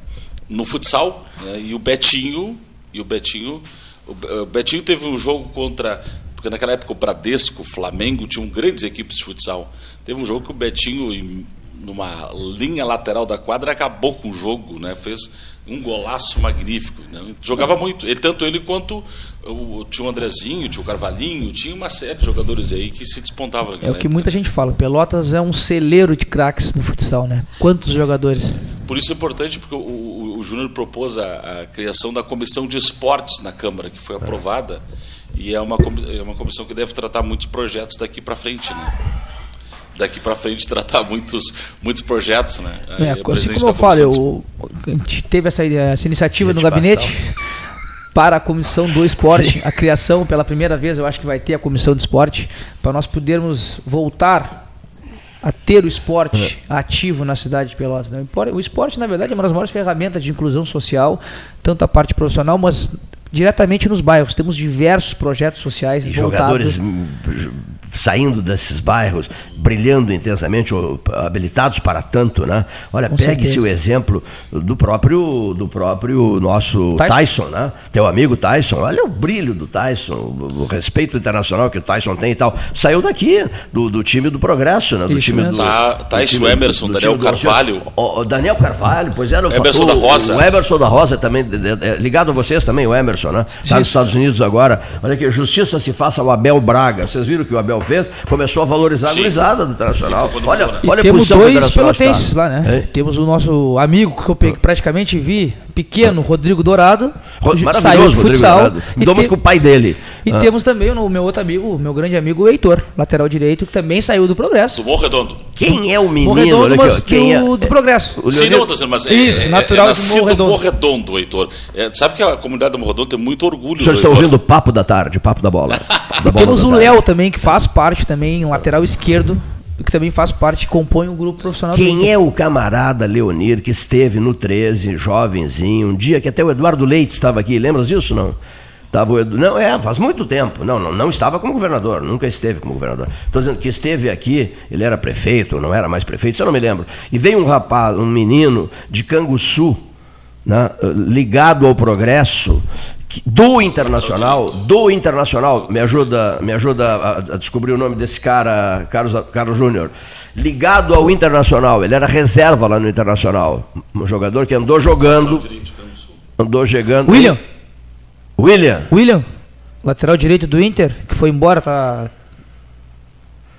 D: no futsal, né? e o Betinho, e o Betinho, o Betinho teve um jogo contra porque naquela época o Bradesco, o Flamengo tinham grandes equipes de futsal. Teve um jogo que o Betinho numa linha lateral da quadra acabou com o jogo, né? Fez um golaço magnífico. Né? Jogava muito. Ele, tanto ele quanto o, tinha o Andrezinho, o Carvalhinho, tinha uma série de jogadores aí que se despontavam.
C: É o que muita gente fala. Pelotas é um celeiro de craques no futsal, né? Quantos jogadores?
D: Por isso é importante, porque o, o, o Júnior propôs a, a, criação da comissão de esportes na Câmara, que foi aprovada. E é uma, é uma comissão que deve tratar muitos projetos daqui para frente, né? Daqui para frente tratar muitos, muitos projetos, né?
C: É, assim como eu falo, eu, a gente teve essa, essa iniciativa no gabinete para a comissão do esporte, Sim. a criação pela primeira vez, eu acho que vai ter a comissão do esporte para nós podermos voltar a ter o esporte é. ativo na cidade de Pelotas. Né? O esporte, na verdade, é uma das maiores ferramentas de inclusão social, tanto a parte profissional, mas diretamente nos bairros. Temos diversos projetos sociais
H: e jogadores saindo desses bairros, brilhando intensamente, habilitados para tanto, né? Olha, pegue-se o exemplo do próprio do próprio nosso Tyson. Tyson, né? Teu amigo Tyson, olha o brilho do Tyson, o respeito internacional que o Tyson tem e tal. Saiu daqui, do, do time do Progresso, né? Do Isso time mesmo. do.
D: Tá, Tyson, time, Emerson, do, do Daniel Carvalho.
H: O, o, Daniel Carvalho, pois era o
D: Emerson da Rosa.
H: O Emerson da Rosa também, ligado a vocês também, o Emerson, né? Está nos Estados Unidos agora. Olha que justiça se faça ao Abel Braga. Vocês viram que o Abel fez? Começou a valorizar Sim. a gurizada do Internacional. Olha, olha
C: e temos dois pelotenses lá, né? É. Temos o nosso amigo que eu praticamente vi pequeno, Rodrigo Dourado,
H: Maravilhoso, saiu de futsal. Rodrigo e te... com o pai dele.
C: E ah. temos também o meu outro amigo, meu grande amigo Heitor, lateral direito, que também saiu do Progresso.
D: Do Morro Redondo.
H: Quem é o menino? Morro
C: Redondo, mas quem é? do, do Progresso.
D: O Sim, não, dizendo, mas é, Isso, é, natural é, é nascido do Morro Redondo, Heitor. É, sabe que a comunidade do Morro Redondo tem muito orgulho. Os
H: senhores estão ouvindo o papo da tarde, o papo da bola.
C: da bola temos da o Léo também, que faz parte também, lateral esquerdo que também faz parte, compõe um grupo profissional.
H: Quem é o camarada Leonir que esteve no 13, jovenzinho, um dia que até o Eduardo Leite estava aqui, lembras disso não? Tava o Edu... Não, é, faz muito tempo. Não, não, não estava como governador, nunca esteve como governador. Estou dizendo que esteve aqui, ele era prefeito, não era mais prefeito, isso eu não me lembro. E veio um rapaz, um menino de Canguçu, né, ligado ao progresso, do Internacional, do Internacional, me ajuda, me ajuda a, a descobrir o nome desse cara, Carlos, Carlos Júnior, ligado ao Internacional, ele era reserva lá no Internacional, um jogador que andou jogando, andou jogando.
C: William.
H: William.
C: William, lateral direito do Inter, que foi embora, tá.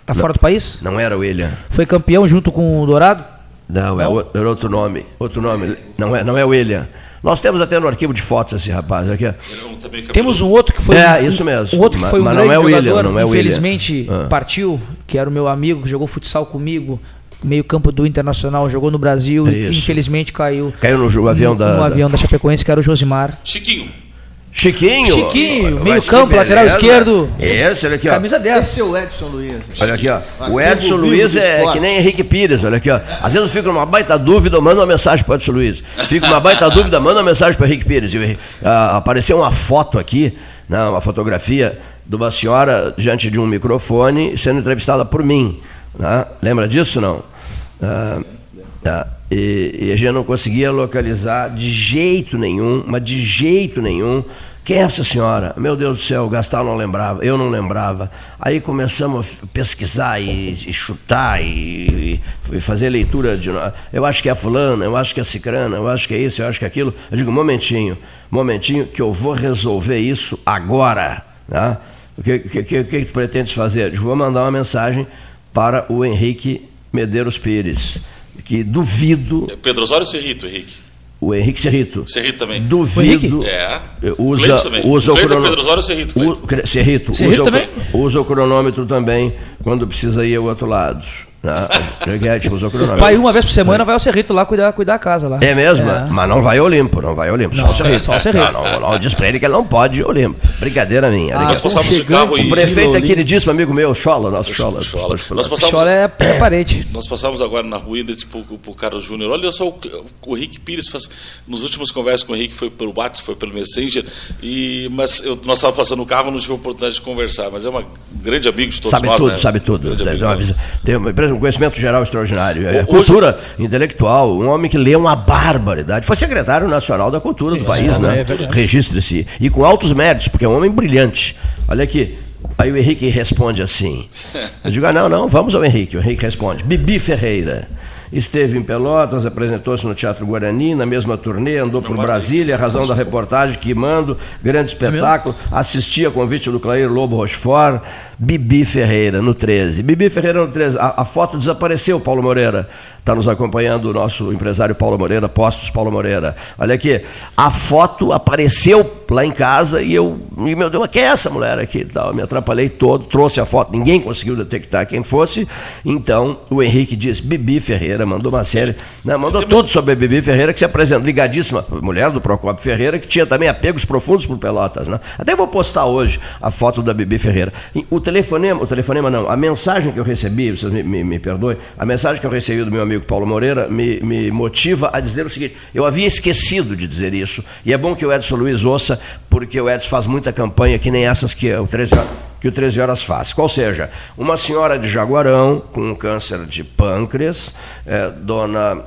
C: Tá fora do país?
H: Não era William.
C: Foi campeão junto com o Dourado?
H: Não, é o- era outro nome. Outro nome. Não é, não é William. Nós temos até no arquivo de fotos esse rapaz aqui. ó.
C: Temos um outro que foi
H: É,
C: um,
H: isso mesmo.
C: um outro que
H: Mas-
C: foi um
H: mas
C: grande
H: não é o William,
C: jogador,
H: não é o William.
C: infelizmente
H: Ah.
C: partiu, que era o meu amigo que jogou futsal comigo, meio campo do Internacional, jogou no Brasil e
H: Isso.
C: infelizmente caiu.
H: Caiu no avião
C: no,
H: da-
C: no
H: da-
C: avião da Chapecoense, que era o Josimar.
D: Chiquinho.
H: Chiquinho.
C: Chiquinho, meio campo, lateral esquerdo.
H: Esse, olha aqui, ó.
C: Camisa 10.
B: Esse é o Edson Luiz.
H: Olha aqui, ó. O Edson
B: vivo
H: Luiz é que nem Henrique Pires, olha aqui, ó. Às vezes eu fico numa baita dúvida, eu mando uma mensagem para o Edson Luiz. Fico numa baita dúvida, manda uma mensagem para Henrique Pires. E o Henrique- ah, apareceu uma foto aqui, né, uma fotografia de uma senhora diante de um microfone sendo entrevistada por mim. né? Lembra disso, não? Ah, ah, e, e a gente não conseguia localizar de jeito nenhum, mas de jeito nenhum, quem é essa senhora? Meu Deus do céu, o Gastal não lembrava, eu não lembrava. Aí começamos a pesquisar e, e chutar e, e fazer leitura de. Eu acho que é fulana, eu acho que é cicrana, eu acho que é isso, eu acho que é aquilo. Eu digo, momentinho, momentinho, que eu vou resolver isso agora. Né? O que, que, que, que tu pretendes fazer? Eu vou mandar uma mensagem para o Henrique Medeiros Pires, que duvido,
D: Pedro Osório ou Serrito, Henrique?
H: o Henrique Serrito,
D: Serrito também.
H: duvido,
D: É.
H: usa,
D: Cleiton também.
H: usa o
D: Cleiton,
H: crono-
D: Pedro Osório ou Serrito?
H: o-
D: Cleiton?
H: Serrito,
D: Serrito
H: usa,
D: também?
H: O, usa o cronômetro também quando precisa ir ao outro lado. Guedes usa o
C: O
H: cronômetro.
C: pai, uma vez por semana, vai ao Cerrito lá cuidar, cuidar da casa lá.
H: É mesmo?
C: É.
H: Mas não vai ao Olimpo, não vai ao Olimpo. Só
C: Não,
H: o Cerrito.
C: só o Cerrito.
H: Não, não, não, diz pra ele que ele não pode ir ao Olimpo. Brincadeira minha.
D: Ah, nós passamos de carro e-
H: O prefeito é queridíssimo amigo meu, Chola, nosso Chola.
D: Chola. Nós passamos,
C: Chola é, é parente.
D: nós passamos agora na rua ainda disse pro, pro Carlos Júnior, olha só o, o Henrique Pires, faz, nos últimos conversas com o Henrique foi pelo WhatsApp, foi pelo Messenger, e, mas eu, nós estávamos passando no carro não tive a oportunidade de conversar, mas é uma, um grande amigo de todos
H: Sabe
D: nós.
H: tudo,
D: né?
H: sabe tudo.
D: Todos.
H: visa- tem uma empresa, um conhecimento geral extraordinário. É, cultura intelectual, um homem que lê uma barbaridade. Foi secretário nacional da cultura do país, né?
C: é.
H: Registre-se. E com altos méritos, porque é um homem brilhante. Olha aqui. Aí o Henrique responde assim. Eu digo, ah, não, não, vamos ao Henrique. O Henrique responde. Bibi Ferreira. Esteve em Pelotas, apresentou-se no Teatro Guarani, na mesma turnê, andou por Brasília, a razão da reportagem que mando, grande espetáculo, assisti a convite do Clair Lobo Rochefort, Bibi Ferreira, no 13. Bibi Ferreira no 13. A, a foto desapareceu, Paulo Moreira. Está nos acompanhando o nosso empresário Paulo Moreira, Postos Paulo Moreira. Olha aqui, a foto apareceu lá em casa e eu, e meu Deus, quem é essa mulher aqui? e Tal, me atrapalhei todo, trouxe a foto, ninguém conseguiu detectar quem fosse. Então o Henrique disse, Bibi Ferreira, mandou uma série, né, mandou tudo sobre a Bibi Ferreira, que se apresentou, ligadíssima, mulher do Procópio Ferreira, que tinha também apegos profundos por Pelotas. Né? Até vou postar hoje a foto da Bibi Ferreira. E o telefonema, o telefonema não, a mensagem que eu recebi, vocês me, me, me perdoem, a mensagem que eu recebi do meu amigo Paulo Moreira me, me motiva a dizer o seguinte: eu havia esquecido de dizer isso, e é bom que o Edson Luiz ouça, porque o Edson faz muita campanha que nem essas que o 13 horas, que o 13 horas faz. Qual seja, uma senhora de Jaguarão com câncer de pâncreas, é, dona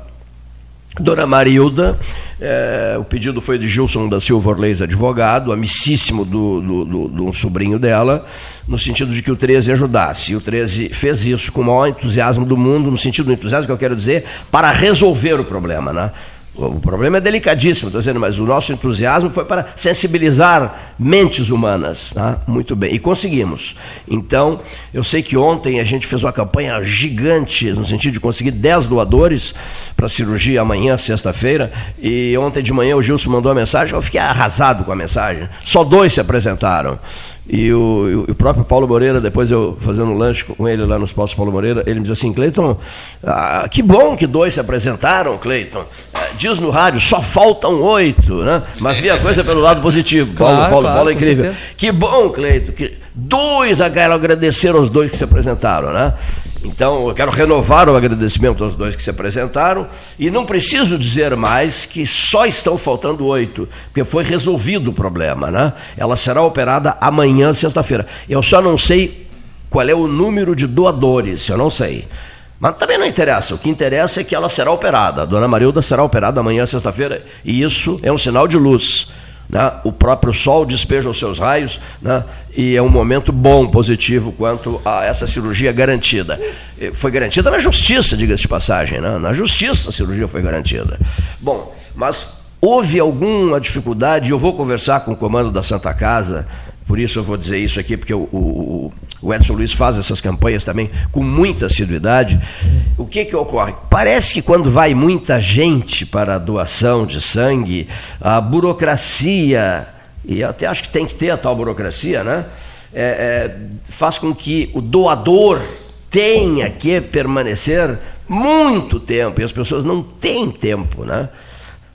H: Dona Marilda, eh, o pedido foi de Gilson da Silva Orleis, advogado, amicíssimo do, do, do- do sobrinho dela, no sentido de que o 13 ajudasse. E o 13 fez isso com o maior entusiasmo do mundo, no sentido do entusiasmo que eu quero dizer, para resolver o problema. Né? O problema é delicadíssimo, estou dizendo, mas o nosso entusiasmo foi para sensibilizar mentes humanas. Tá? Muito bem, e conseguimos. Então, eu sei que ontem a gente fez uma campanha gigante, no sentido de conseguir 10 doadores para cirurgia amanhã, sexta-feira, e ontem de manhã o Gilson mandou uma mensagem, eu fiquei arrasado com a mensagem. Só dois se apresentaram. E o, o próprio Paulo Moreira, depois eu fazendo um lanche com ele lá nos Postos Paulo Moreira, ele me disse assim, Cleiton, ah, que bom que dois se apresentaram, Cleiton. Ah, Diz no rádio, só faltam oito, né? Mas vi a coisa pelo lado positivo. Paulo,
C: Claro,
H: Paulo,
C: claro,
H: Paulo é incrível. Que bom, Cleiton, que dois eu quero agradecer aos dois que se apresentaram, né? Então, eu quero renovar o agradecimento aos dois que se apresentaram e não preciso dizer mais que só estão faltando oito, porque foi resolvido o problema, né? Ela será operada amanhã, sexta-feira. Eu só não sei qual é o número de doadores, eu não sei. Mas também não interessa. O que interessa é que ela será operada. A dona Marilda será operada amanhã, sexta-feira, e isso é um sinal de luz. Né? o próprio sol despeja os seus raios, né? e é um momento bom, positivo, quanto a essa cirurgia garantida. Foi garantida na justiça, diga-se de passagem, né? na justiça a cirurgia foi garantida. Bom, mas houve alguma dificuldade, eu vou conversar com o comando da Santa Casa, por isso eu vou dizer isso aqui, porque o, o, o Edson Luiz faz essas campanhas também com muita assiduidade. O que, que ocorre? Parece que quando vai muita gente para a doação de sangue, a burocracia, e até acho que tem que ter a tal burocracia, né? É, é, faz com que o doador tenha que permanecer muito tempo, e as pessoas não têm tempo, né?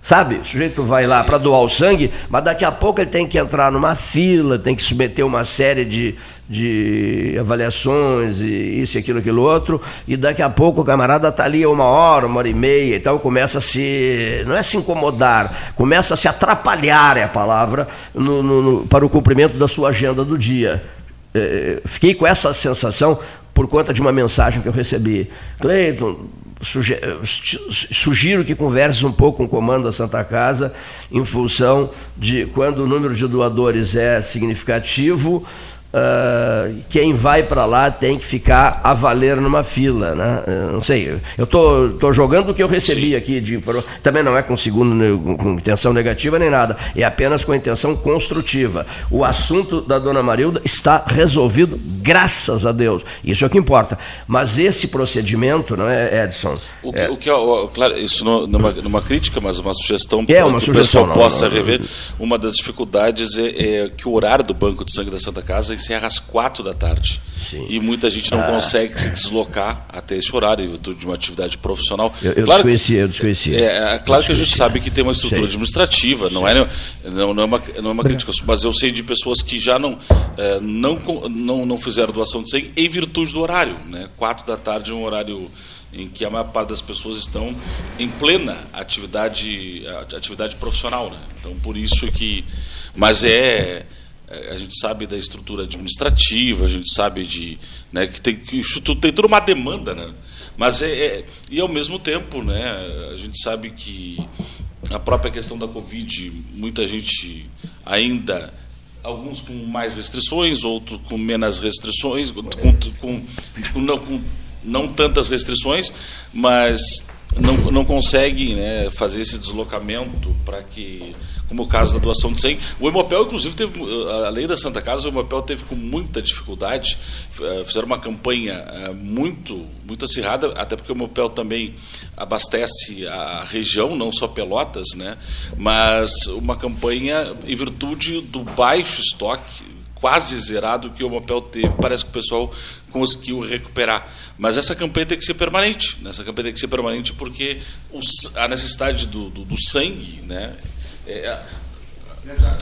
H: Sabe, o sujeito vai lá para doar o sangue, mas daqui a pouco ele tem que entrar numa fila, tem que submeter uma série de, de avaliações, e isso, aquilo, aquilo outro, e daqui a pouco o camarada está ali uma hora, uma hora e meia e tal, começa a se, não é se incomodar, começa a se atrapalhar, é a palavra, no, no, no, para o cumprimento da sua agenda do dia. É, fiquei com essa sensação por conta de uma mensagem que eu recebi. Cleiton, sugiro que converses um pouco com o comando da Santa Casa em função de quando o número de doadores é significativo, Uh, quem vai para lá tem que ficar a valer numa fila, né? Eu não sei, eu tô, tô jogando o que eu recebi Sim. aqui de também não é com segundo com intenção negativa nem nada, é apenas com intenção construtiva. O assunto da dona Marilda está resolvido, graças a Deus. Isso é o que importa. Mas esse procedimento, não é, Edson?
D: O que, é, o que claro, isso numa, numa crítica, mas uma sugestão é uma que sugestão, o pessoal não, possa não, não, rever. Uma das dificuldades é, é que o horário do banco de sangue da Santa Casa encerra às quatro da tarde. Sim. E muita gente não ah. consegue se deslocar até esse horário, em virtude de uma atividade profissional.
H: Eu, eu claro, desconhecia, eu desconhecia.
D: É, é claro que a gente sabe que tem uma estrutura sei. administrativa, não é, não, não é uma, não é uma crítica, mas eu sei de pessoas que já não, é, não, não, não fizeram doação de sangue em virtude do horário. Né? Quatro da tarde é um horário em que a maior parte das pessoas estão em plena atividade, atividade profissional. Né? Então, por isso que. Mas é a gente sabe da estrutura administrativa, a gente sabe de né, que tem que tem toda uma demanda, né? Mas é, é, e ao mesmo tempo, né, a gente sabe que a própria questão da Covid, muita gente ainda alguns com mais restrições, outros com menos restrições, com, com, com, não, com não tantas restrições, mas não, não conseguem né, fazer esse deslocamento para que como o caso da doação de sangue. O Hemopel, inclusive, teve, eh, além da Santa Casa, o Hemopel teve com muita dificuldade, eh, fizeram uma campanha eh, muito, muito acirrada, até porque o Hemopel também abastece a região, não só Pelotas, né? mas uma campanha em virtude do baixo estoque, quase zerado que o Hemopel teve, parece que o pessoal conseguiu recuperar. Mas essa campanha tem que ser permanente. Né? Essa campanha tem que ser permanente porque os, a necessidade do, do, do sangue, né? É,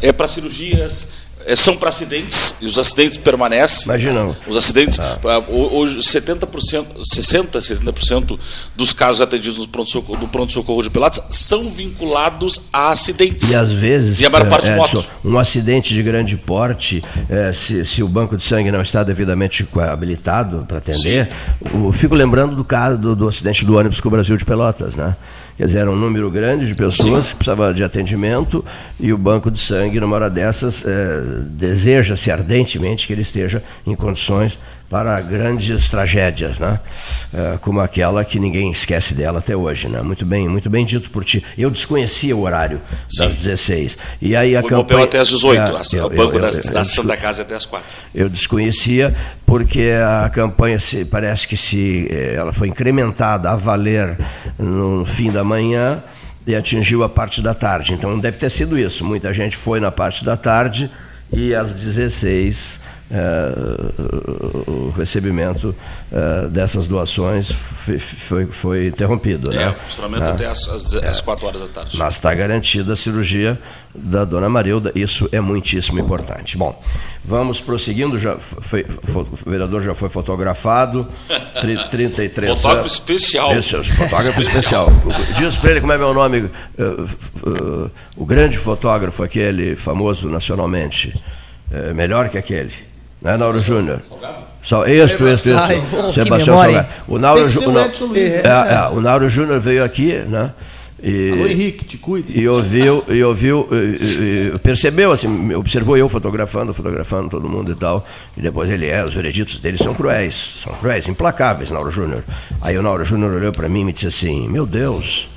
D: é para cirurgias, é, são para acidentes, e os acidentes permanecem.
H: Imagina.
D: Os acidentes, ah. hoje 70%, 60%, 70% dos casos atendidos no pronto-socorro do pronto-socorro de Pilates são vinculados a acidentes.
H: E às vezes,
D: e a maior parte
H: é,
D: motos.
H: um acidente de grande porte, é, se, se, o banco de sangue não está devidamente habilitado para atender, eu fico lembrando do caso do, do acidente do ônibus com o Brasil de Pelotas, né? Quer dizer, era um número grande de pessoas Sim. que precisavam de atendimento e o banco de sangue, numa hora dessas, é, deseja-se ardentemente que ele esteja em condições para grandes tragédias, né? É, como aquela que ninguém esquece dela até hoje, né? Muito bem, muito bem dito por ti. Eu desconhecia o horário Sim. das 16. E aí a
D: o
H: campanha
D: até às 18, é, o banco eu, eu, da, da Santa Casa até às 4.
H: Eu desconhecia porque a campanha se, parece que se eh, ela foi incrementada a valer no fim da manhã e atingiu a parte da tarde. Então deve ter sido isso. Muita gente foi na parte da tarde e às 16 é, o recebimento é, dessas doações foi, foi, foi interrompido.
D: É,
H: né?
D: funcionamento é. até às, às, 4 horas da tarde.
H: Mas está garantida a cirurgia da dona Marilda, isso é muitíssimo importante. Bom, vamos prosseguindo, já foi, foi, o vereador já foi fotografado, 33
D: Fotógrafo anos. especial.
H: Esse, fotógrafo especial. especial. Diz para ele como é meu nome, uh, uh, o grande fotógrafo, aquele famoso nacionalmente, uh, melhor que aquele. Né, Nauro Júnior? Só, isso, isso, isso. Ai, Sebastião Salgado. O Nauro, o, é, é, o Nauro Júnior veio aqui, né? E,
B: Alô, Henrique, te cuide.
H: E ouviu, e ouviu, e- e- percebeu, assim, observou eu fotografando, fotografando todo mundo e tal. E depois ele é, os vereditos dele são cruéis, são cruéis, implacáveis, Nauro Júnior. Aí o Nauro Júnior olhou para mim e me disse assim: Meu Deus,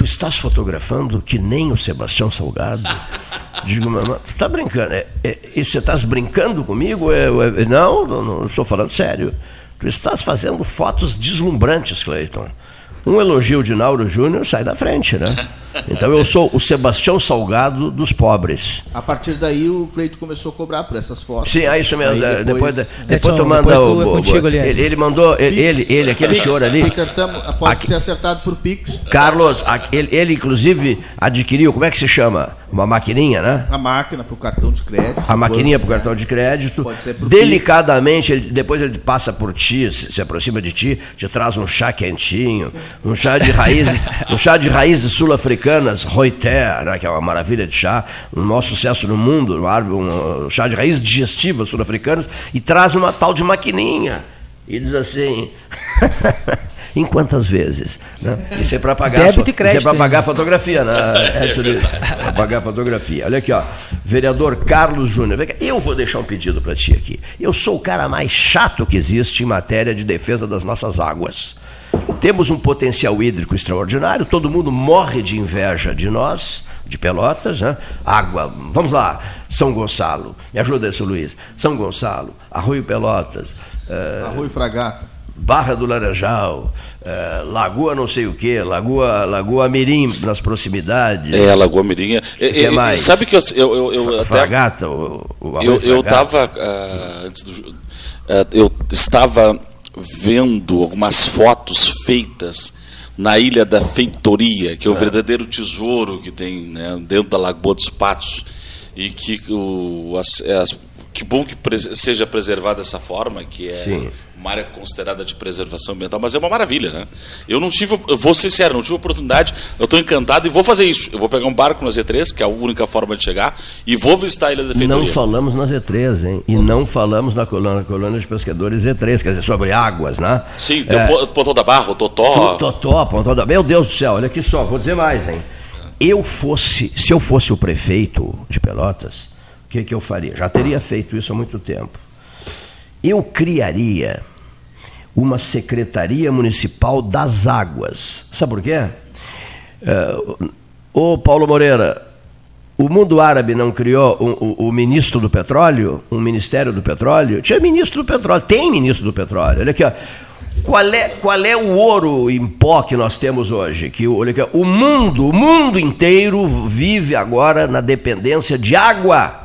H: tu estás fotografando que nem o Sebastião Salgado? Digo, mamãe, tu tá brincando? É, é, e você estás brincando comigo? É, é, não, não, não estou falando sério. Tu estás fazendo fotos deslumbrantes, Cleiton. Um elogio de Nauro Júnior sai da frente, né? Então eu sou o Sebastião Salgado dos pobres.
B: A partir daí o Cleito começou a cobrar por essas fotos.
H: Sim, é isso mesmo.
B: Aí
H: é, depois,
B: depois,
H: depois, tu manda o. o- ele, ele mandou, ele, ele, ele, aquele senhor ali.
B: Pode
H: Aqui-
B: ser acertado por Pix.
H: Carlos, ele, ele inclusive adquiriu, como é que se chama? Uma maquininha, né?
B: A máquina para o cartão de crédito.
H: A maquininha para o cartão de crédito.
B: Pode ser pro
H: Delicadamente, ele- depois ele passa por ti, se, se aproxima de ti, te traz um chá quentinho, um chá de raízes, um chá de raízes sul-africanas, Reuter, né, que é uma maravilha de chá, um maior sucesso no mundo, árvore- um, chá de raízes digestivas sul-africanas, e traz uma tal de maquininha. E diz assim. Em quantas vezes? Né? Isso é para pagar,
C: Débito
H: sua-
C: e crédito
H: isso é para pagar a fotografia, né? Luiz? Para pagar a fotografia. Olha aqui, ó. Vereador Carlos Júnior. Eu vou deixar um pedido para ti aqui. Eu sou o cara mais chato que existe em matéria de defesa das nossas águas. Temos um potencial hídrico extraordinário, todo mundo morre de inveja de nós, de Pelotas, né? Água, vamos lá, São Gonçalo, me ajuda, seu Luiz. São Gonçalo, Arroio Pelotas, eh,
B: Arroio Fragata.
H: Barra do Laranjal, eh, Lagoa não sei o que, Lagoa, Lagoa Mirim nas proximidades.
D: É, Lagoa Mirinha.
H: O que mais?
D: Sabe que eu, eu, eu, eu até.
H: Fragata, o, o
D: Eu, eu estava antes do ah, eu estava vendo algumas fotos feitas na Ilha da Feitoria, que é o verdadeiro tesouro que tem né, dentro da Lagoa dos Patos e que o as- é as- que bom que seja preservada dessa forma, que é
H: Sim.
D: uma área considerada de preservação ambiental, mas é uma maravilha, né? Eu não tive, eu vou ser sincero, não tive oportunidade, eu estou encantado e vou fazer isso. Eu vou pegar um barco na Z3, que é a única forma de chegar, e vou visitar a Ilha da Feitoria.
H: Não falamos na Z3, hein? E não falamos na colônia, colônia de pescadores Z3, quer dizer, sobre águas, né?
D: Sim, tem
H: É,
D: o Po- Pontão da Barra, o Totó.
H: Totó, Pontão da... Meu Deus do céu, olha aqui só, vou dizer mais, hein? Eu fosse, se eu fosse o prefeito de Pelotas, que, que eu faria? Já teria feito isso há muito tempo. Eu criaria uma Secretaria Municipal das Águas. Sabe por quê? É, ô Paulo Moreira, o mundo árabe não criou o, o- o ministro do petróleo, um ministério do petróleo? Tinha ministro do petróleo, tem ministro do petróleo. Olha aqui, ó. Qual é, qual é o ouro em pó que nós temos hoje? Que, olha aqui, o mundo, o mundo inteiro vive agora na dependência de água.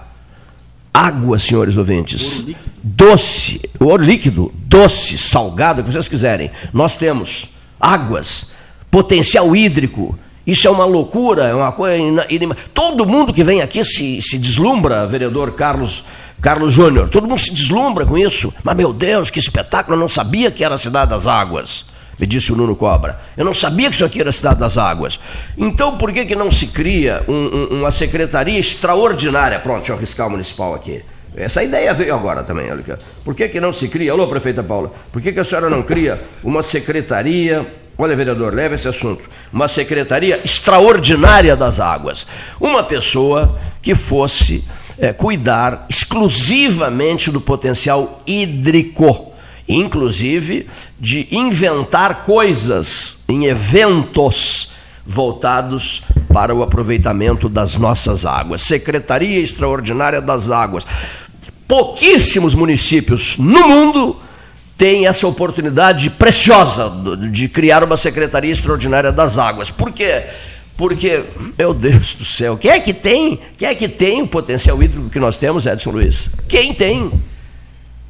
H: Água, senhores ouvintes. Doce, ouro líquido, doce, salgado, o que vocês quiserem. Nós temos águas, potencial hídrico. Isso é uma loucura, é uma coisa. inima- Todo mundo que vem aqui se, se deslumbra, vereador Carlos, Carlos Júnior. Todo mundo se deslumbra com isso. Mas, meu Deus, que espetáculo! Eu não sabia que era a Cidade das Águas. Me disse o Nuno Cobra. Eu não sabia que isso aqui era a Cidade das Águas. Então, por que, que não se cria um- um- uma secretaria extraordinária? Pronto, deixa eu riscar o municipal aqui. Essa ideia veio agora também. Olha. Por que, que não se cria? Alô, prefeita Paula. Por que, que a senhora não cria uma secretaria? Olha, vereador, leva esse assunto. Uma secretaria extraordinária das águas. Uma pessoa que fosse eh, cuidar exclusivamente do potencial hídrico inclusive de inventar coisas em eventos voltados para o aproveitamento das nossas águas. Secretaria Extraordinária das Águas. Pouquíssimos municípios no mundo têm essa oportunidade preciosa de criar uma Secretaria Extraordinária das Águas. Por quê? Porque, meu Deus do céu, quem é que tem? Quem é que tem o potencial hídrico que nós temos, Edson Luiz? Quem tem?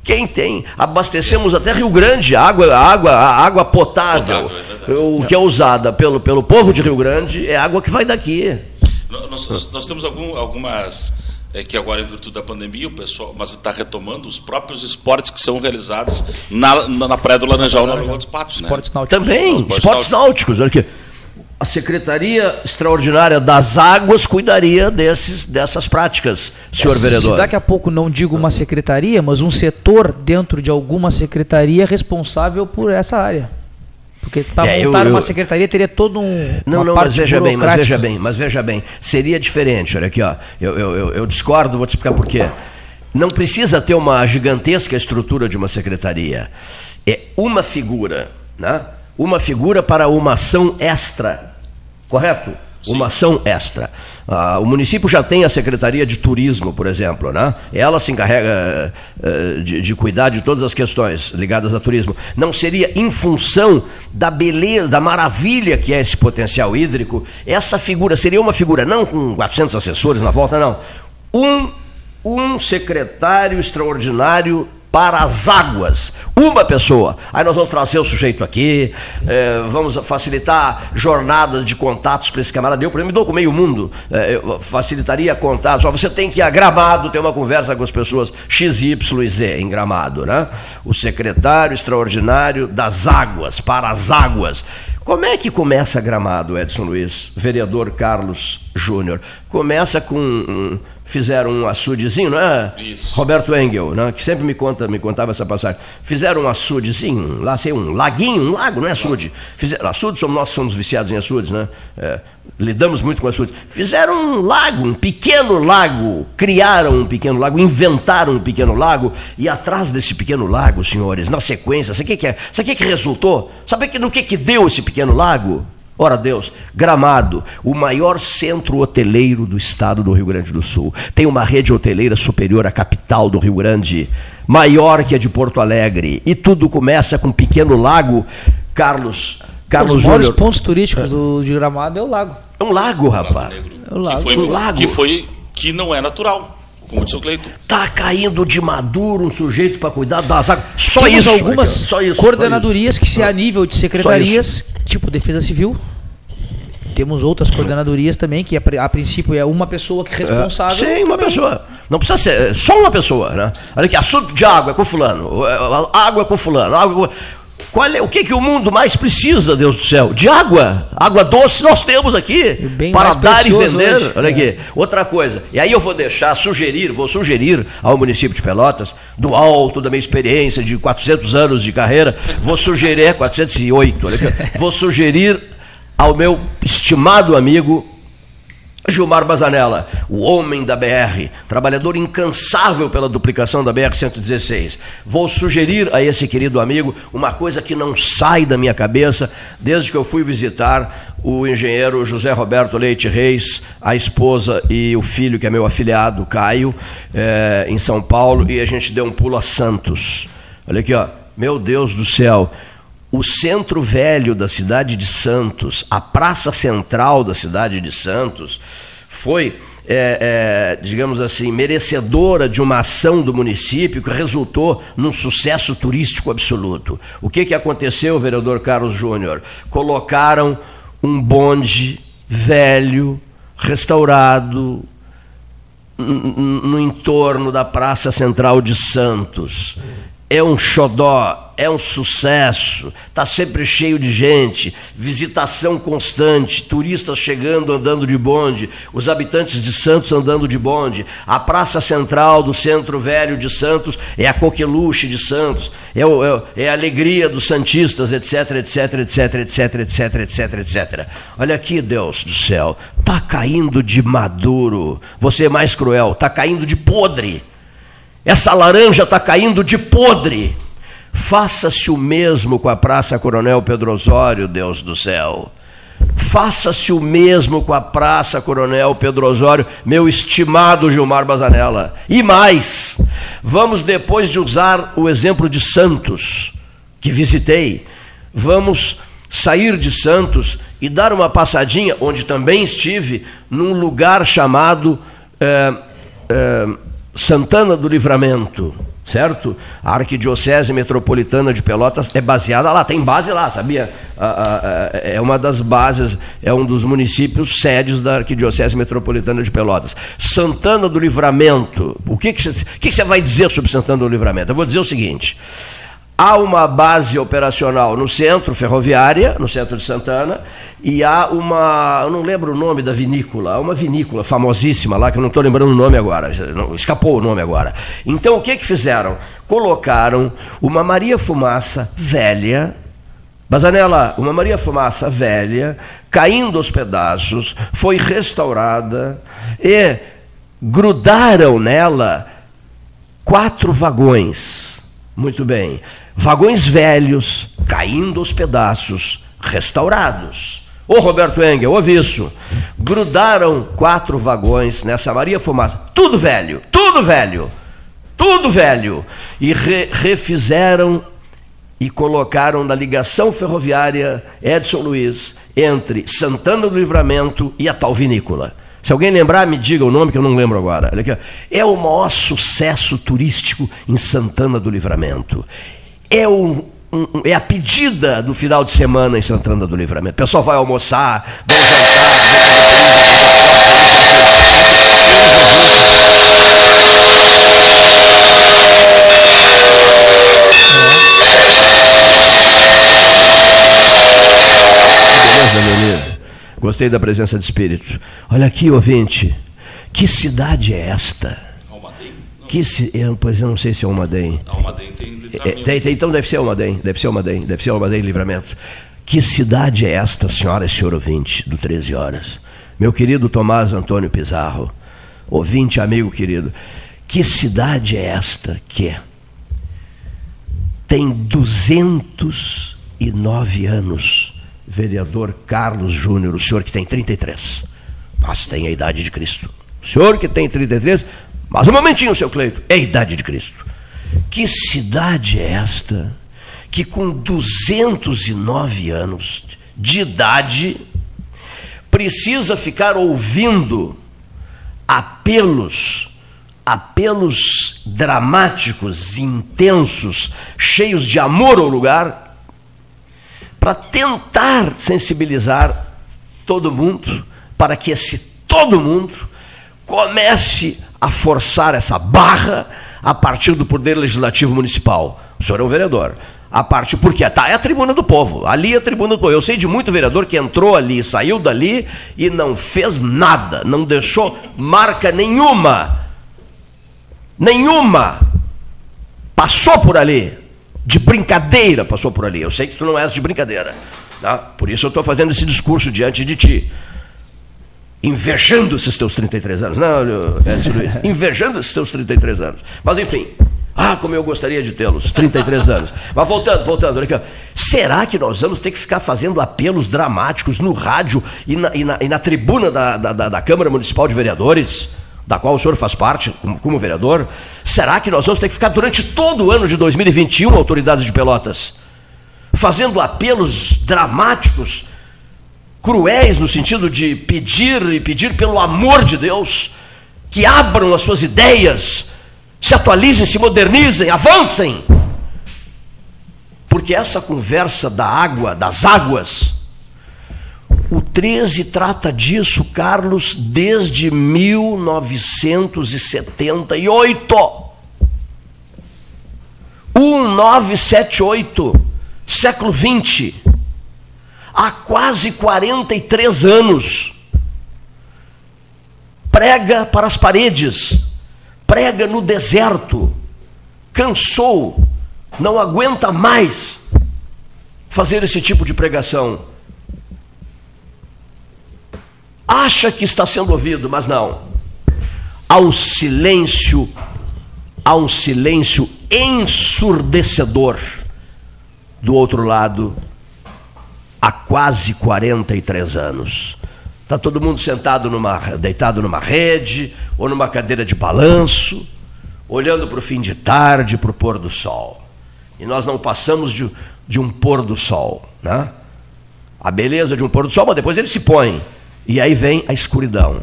H: Quem tem? Abastecemos até Rio Grande, a água, a água, água potável, o que é usada pelo, pelo povo de Rio Grande é água que vai daqui.
D: Nós, nós- nós temos algum- algumas é, que agora em virtude da pandemia o pessoal, mas está retomando os próprios esportes que são realizados na, na, na praia do Laranjal, na Lagoa dos Patos, né?
H: Também,
D: Esportes
H: esportes náuticos. Olha aqui. A Secretaria Extraordinária das Águas cuidaria desses, dessas práticas, senhor
C: Se
H: vereador.
C: daqui a pouco não digo uma secretaria, mas um setor dentro de alguma secretaria responsável por essa área. Porque para
H: É, eu-
C: montar uma
H: eu-
C: secretaria teria todo um.
H: Não,
C: uma
H: não, mas veja bem, mas veja bem, mas veja bem. Seria diferente, olha aqui, ó. Eu, eu, eu- eu discordo, vou te explicar por quê. Não precisa ter uma gigantesca estrutura de uma secretaria. É uma figura, né? Uma figura para uma ação extra. Correto? Uma ação extra. Ah, o município já tem a Secretaria de Turismo, por exemplo, né? Ela se encarrega eh, de, de cuidar de todas as questões ligadas a turismo. Não seria em função da beleza, da maravilha que é esse potencial hídrico, essa figura seria uma figura não com 400 assessores na volta, não. Um, um secretário extraordinário para as águas. Uma pessoa. Aí nós vamos trazer o sujeito aqui, eh, vamos facilitar jornadas de contatos para esse camarada. Eu, por exemplo, me dou com meio mundo. eu facilitaria contatos. Ó, Você tem que ir a Gramado, ter uma conversa com as pessoas X, Y e Z em Gramado. Né? O secretário extraordinário das águas, para as águas. Como é que começa Gramado, Edson Luiz? Vereador Carlos Júnior. Começa com. Fizeram um açudezinho, não é?
D: Isso.
H: Roberto Engel, né, que sempre me, conta, me contava essa passagem. Fizeram um açudezinho, lá sei, um laguinho, um lago, não é açude. Fizeram, açude somos nós somos viciados em açudes, né? É, lidamos muito com açudes. Fizeram um lago, um pequeno lago, criaram um pequeno lago, inventaram um pequeno lago, e atrás desse pequeno lago, senhores, na sequência, sabe o que, que é? Sabe o que, que resultou? Sabe que, no que, que deu esse pequeno lago? Ora Deus, Gramado, o maior centro hoteleiro do estado do Rio Grande do Sul. Tem uma rede hoteleira superior à capital do Rio Grande, maior que a de Porto Alegre. E tudo começa com um pequeno lago. Carlos, Carlos
C: Os maiores
H: Júnior.
C: pontos turísticos do, de Gramado é o lago.
H: É um lago, rapaz.
C: É o lago.
D: Que foi,
H: Um lago.
D: que foi que não é natural, como disse o Cleiton.
H: Tá caindo de maduro um sujeito para cuidar das águas. Só
C: Temos
H: isso.
C: algumas
H: só isso.
C: coordenadorias que se a nível de secretarias, tipo Defesa Civil. Temos outras coordenadorias também, que a, pri- a princípio é uma pessoa que é responsável.
H: Sim, uma
C: também.
H: pessoa. Não precisa ser, é só uma pessoa, né? Olha aqui, assunto de água é com fulano, é, água é com fulano, água com... Qual é, o que, que o mundo mais precisa, Deus do céu? De água. Água doce nós temos aqui
C: bem
H: para dar e vender.
C: hoje.
H: Olha aqui.
C: É.
H: Outra coisa. E aí eu vou deixar, sugerir, vou sugerir ao município de Pelotas, do alto da minha experiência de 400 anos de carreira, vou sugerir, é 408, olha aqui, vou sugerir ao meu estimado amigo Gilmar Bazanella, o homem da BR, trabalhador incansável pela duplicação da BR-116. Vou sugerir a esse querido amigo uma coisa que não sai da minha cabeça desde que eu fui visitar o engenheiro José Roberto Leite Reis, a esposa e o filho, que é meu afilhado, Caio, eh, em São Paulo, e a gente deu um pulo a Santos. Olha aqui, ó. Meu Deus do céu. O centro velho da cidade de Santos, a praça central da cidade de Santos, foi, é, é, digamos assim, merecedora de uma ação do município que resultou num sucesso turístico absoluto. O que, que aconteceu, vereador Carlos Júnior? Colocaram um bonde velho, restaurado, no entorno da Praça Central de Santos. É um xodó, é um sucesso, está sempre cheio de gente, visitação constante, turistas chegando andando de bonde, os habitantes de Santos andando de bonde, a Praça Central do Centro Velho de Santos é a coqueluche de Santos, é, é é a alegria dos Santistas, etc, etc, etc, etc, etc, etc, etc. Olha aqui, Deus do céu, está caindo de maduro, você é mais cruel, está caindo de podre. Essa laranja está caindo de podre. Faça-se o mesmo com a Praça Coronel Pedro Osório, Deus do céu. Faça-se o mesmo com a Praça Coronel Pedro Osório, meu estimado Gilmar Bazanella. E mais, vamos depois de usar o exemplo de Santos, que visitei, vamos sair de Santos e dar uma passadinha, onde também estive, num lugar chamado eh, eh, Santana do Livramento, certo? A Arquidiocese Metropolitana de Pelotas é baseada lá, tem base lá, sabia? A- a- a- é uma das bases, é um dos municípios sedes da Arquidiocese Metropolitana de Pelotas. Santana do Livramento, o que, que, você, que que você vai dizer sobre Santana do Livramento? Eu vou dizer o seguinte. Há uma base operacional no centro, ferroviária, no centro de Santana, e há uma. Eu não lembro o nome da vinícola, há uma vinícola famosíssima lá, que eu não estou lembrando o nome agora, escapou o nome agora. Então o que, que fizeram? Colocaram uma Maria Fumaça velha, Bazanella, uma Maria Fumaça velha, caindo aos pedaços, foi restaurada e grudaram nela quatro vagões. Muito bem. Vagões velhos, caindo aos pedaços, restaurados. Ô Roberto Engel, ouve isso. Grudaram quatro vagões nessa Maria Fumaça. Tudo velho, tudo velho, tudo velho. E re refizeram e colocaram na ligação ferroviária Edson Luiz entre Santana do Livramento e a tal vinícola. Se alguém lembrar, me diga o nome que eu não lembro agora. É o maior sucesso turístico em Santana do Livramento. É, um, é a pedida do final de semana em Santana do Livramento. O pessoal vai almoçar, vai jantar. Beleza, menino? Gostei da presença de espírito. Olha aqui, ouvinte. Que cidade é esta?
D: Almaden?
H: Que ci... eu, pois eu não sei se é Almaden.
D: Almaden tem
H: É,
D: livramento.
H: tem, tem, então deve ser Almaden, deve ser Almaden, deve ser Almaden Livramento. Que cidade é esta, senhora e senhor ouvinte, do 13 horas? Meu querido Tomás Antônio Pizarro, ouvinte, amigo querido, que cidade é esta que tem 209 anos, vereador Carlos Júnior, o senhor que tem 33, mas tem a idade de Cristo. O senhor que tem 33, mas um momentinho, seu Cleito, é a idade de Cristo. Que cidade é esta que com 209 anos de idade precisa ficar ouvindo apelos, apelos dramáticos, intensos, cheios de amor ao lugar, para tentar sensibilizar todo mundo, para que esse todo mundo comece a forçar essa barra a partir do Poder Legislativo Municipal. O senhor é um vereador. A parte, porque tá, é a tribuna do povo. Ali é a tribuna do povo. Eu sei de muito vereador que entrou ali, saiu dali e não fez nada, não deixou marca nenhuma. Nenhuma. Passou por ali. De brincadeira passou por ali. Eu sei que tu não és de brincadeira. Tá? Por isso eu estou fazendo esse discurso diante de ti invejando esses teus 33 anos. Não, Edson Luiz, invejando esses teus 33 anos. Mas enfim, ah, como eu gostaria de tê-los, 33 anos. Mas voltando, voltando, olha aqui, será que nós vamos ter que ficar fazendo apelos dramáticos no rádio e na, e na, e na tribuna da, da, da Câmara Municipal de Vereadores? Da qual o senhor faz parte como, como vereador? Será que nós vamos ter que ficar durante todo o ano de 2021, autoridades de Pelotas, fazendo apelos dramáticos cruéis no sentido de pedir e pedir pelo amor de Deus que abram as suas ideias, se atualizem, se modernizem, avancem. Porque essa conversa da água, das águas, o 13 trata disso, Carlos, desde 1978. 1978, século 20 há quase 43 anos. Prega para as paredes, prega no deserto, cansou, não aguenta mais fazer esse tipo de pregação. Acha que está sendo ouvido, mas não. Há um silêncio, há um silêncio ensurdecedor do outro lado há quase 43 anos. Está todo mundo sentado numa, deitado numa rede ou numa cadeira de balanço, olhando para o fim de tarde, para o pôr do sol. E nós não passamos de, de um pôr do sol. Né? A beleza de um pôr do sol, mas depois ele se põe. E aí vem a escuridão.